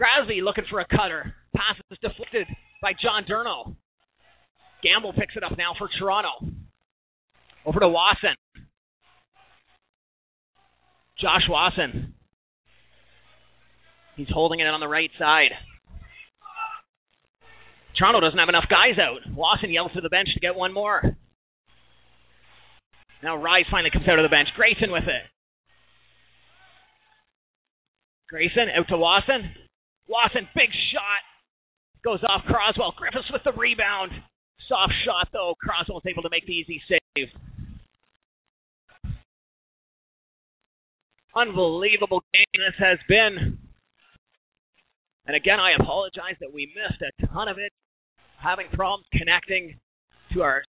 Grasby looking for a cutter. Pass is deflected by John Durno. Gamble picks it up now for Toronto. Over to Wasson. Josh Wasson. He's holding it on the right side. Toronto doesn't have enough guys out. Wasson yells to the bench to get one more. Now Rise finally comes out of the bench. Grayson with it. Grayson out to Wasson. Wasson, big shot. Goes off Croswell. Griffiths with the rebound. Soft shot, though. Croswell's able to make the easy save. Unbelievable game this has been. And again, I apologize that we missed a ton of it. Having problems connecting to our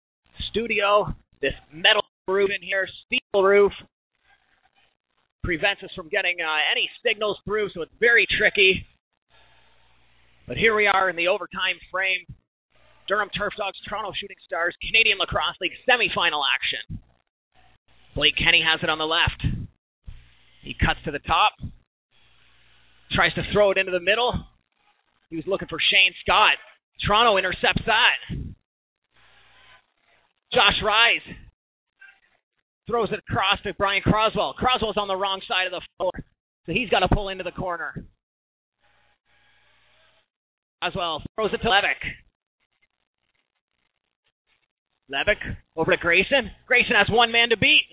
studio. This metal roof in here, steel roof prevents us from getting uh, any signals through, so it's very tricky. But here we are in the overtime frame. Durham Turf Dogs, Toronto Shooting Stars, Canadian Lacrosse League semifinal action. Blake Kenny has it on the left. He cuts to the top, tries to throw it into the middle. He was looking for Shane Scott. Toronto intercepts that. Josh Rise throws it across to Brian Croswell. Croswell's on the wrong side of the floor, so he's got to pull into the corner. Croswell throws it to Levick. Levick over to Grayson. Grayson has one man to beat.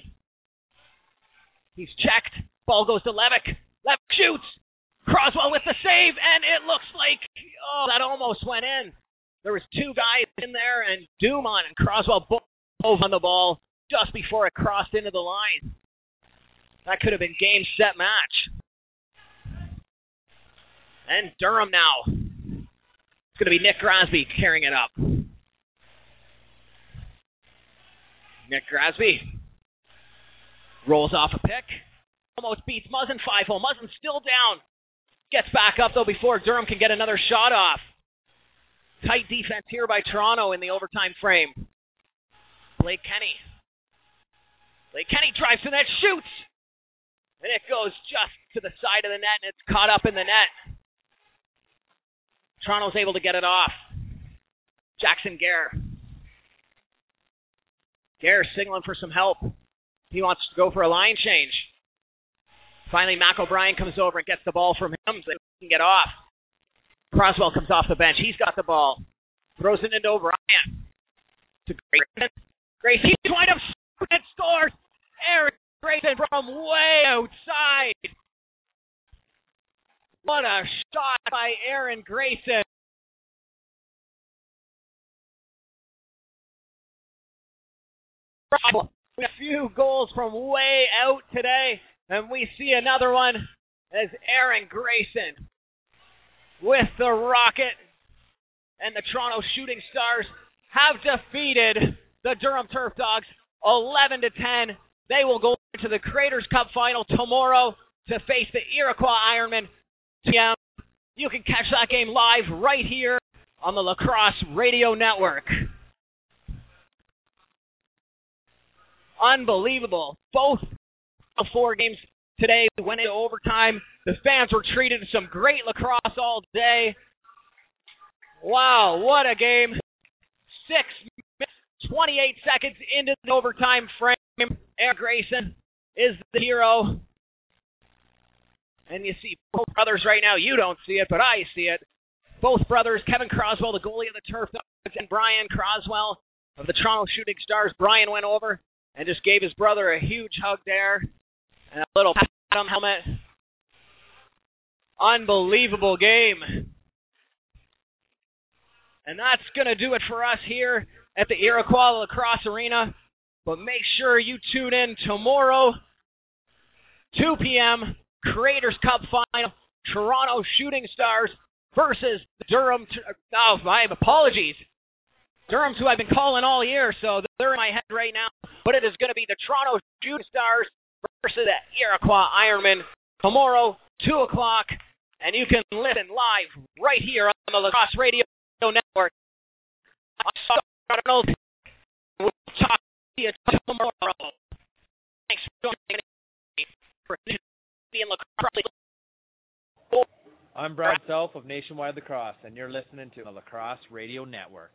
He's checked. Ball goes to Levick. Levick shoots. Croswell with the save, and it looks like oh that almost went in. There was two guys in there, and Dumont and Croswell both on the ball just before it crossed into the line. That could have been game, set, match. And Durham now. It's going to be Nick Grasby carrying it up. Nick Grasby rolls off a pick. Almost beats Muzzin 5 0. Muzzin's still down. Gets back up, though, before Durham can get another shot off. Tight defense here by Toronto in the overtime frame. Blake Kenny. Blake Kenny drives to the net, shoots! And it goes just to the side of the net, and it's caught up in the net. Toronto's able to get it off. Jackson Gare. Gare signaling for some help. He wants to go for a line change. Finally, Mac O'Brien comes over and gets the ball from him so he can get off. Croswell comes off the bench. He's got the ball. Throws it into O'Brien. To Grayson. Grayson, he's wind up and scores. Aaron Grayson from way outside. What a shot by Aaron Grayson. A few goals from way out today, and we see another one as Aaron Grayson with the Rocket and the Toronto Shooting Stars have defeated the Durham Turf Dogs 11 to 10. They will go into the Creators Cup final tomorrow to face the Iroquois Ironmen. You can catch that game live right here on the Lacrosse Radio Network. Unbelievable. Both four games today We went into overtime. The fans were treated to some great lacrosse all day. Wow, what a game. Six minutes, 28 seconds into the overtime frame. Aaron Grayson is the hero. And you see both brothers right now. You don't see it, but I see it. Both brothers, Kevin Croswell, the goalie of the Turf Dogs, and Brian Croswell of the Toronto Shooting Stars. Brian went over and just gave his brother a huge hug there and a little pat on helmet. Unbelievable game. And that's going to do it for us here at the Iroquois Lacrosse Arena. But make sure you tune in tomorrow, 2 p.m., Creators Cup Final, Toronto Shooting Stars versus Durham. Oh, my apologies. Durham's who I've been calling all year, so they're in my head right now. But it is going to be the Toronto Shooting Stars versus the Iroquois Ironmen tomorrow, 2 o'clock. And you can listen live right here on the Lacrosse Radio Network. We'll talk to you tomorrow. Thanks for joining me for being Lacrosse. I'm Brad Self of Nationwide Lacrosse, and you're listening to the Lacrosse Radio Network.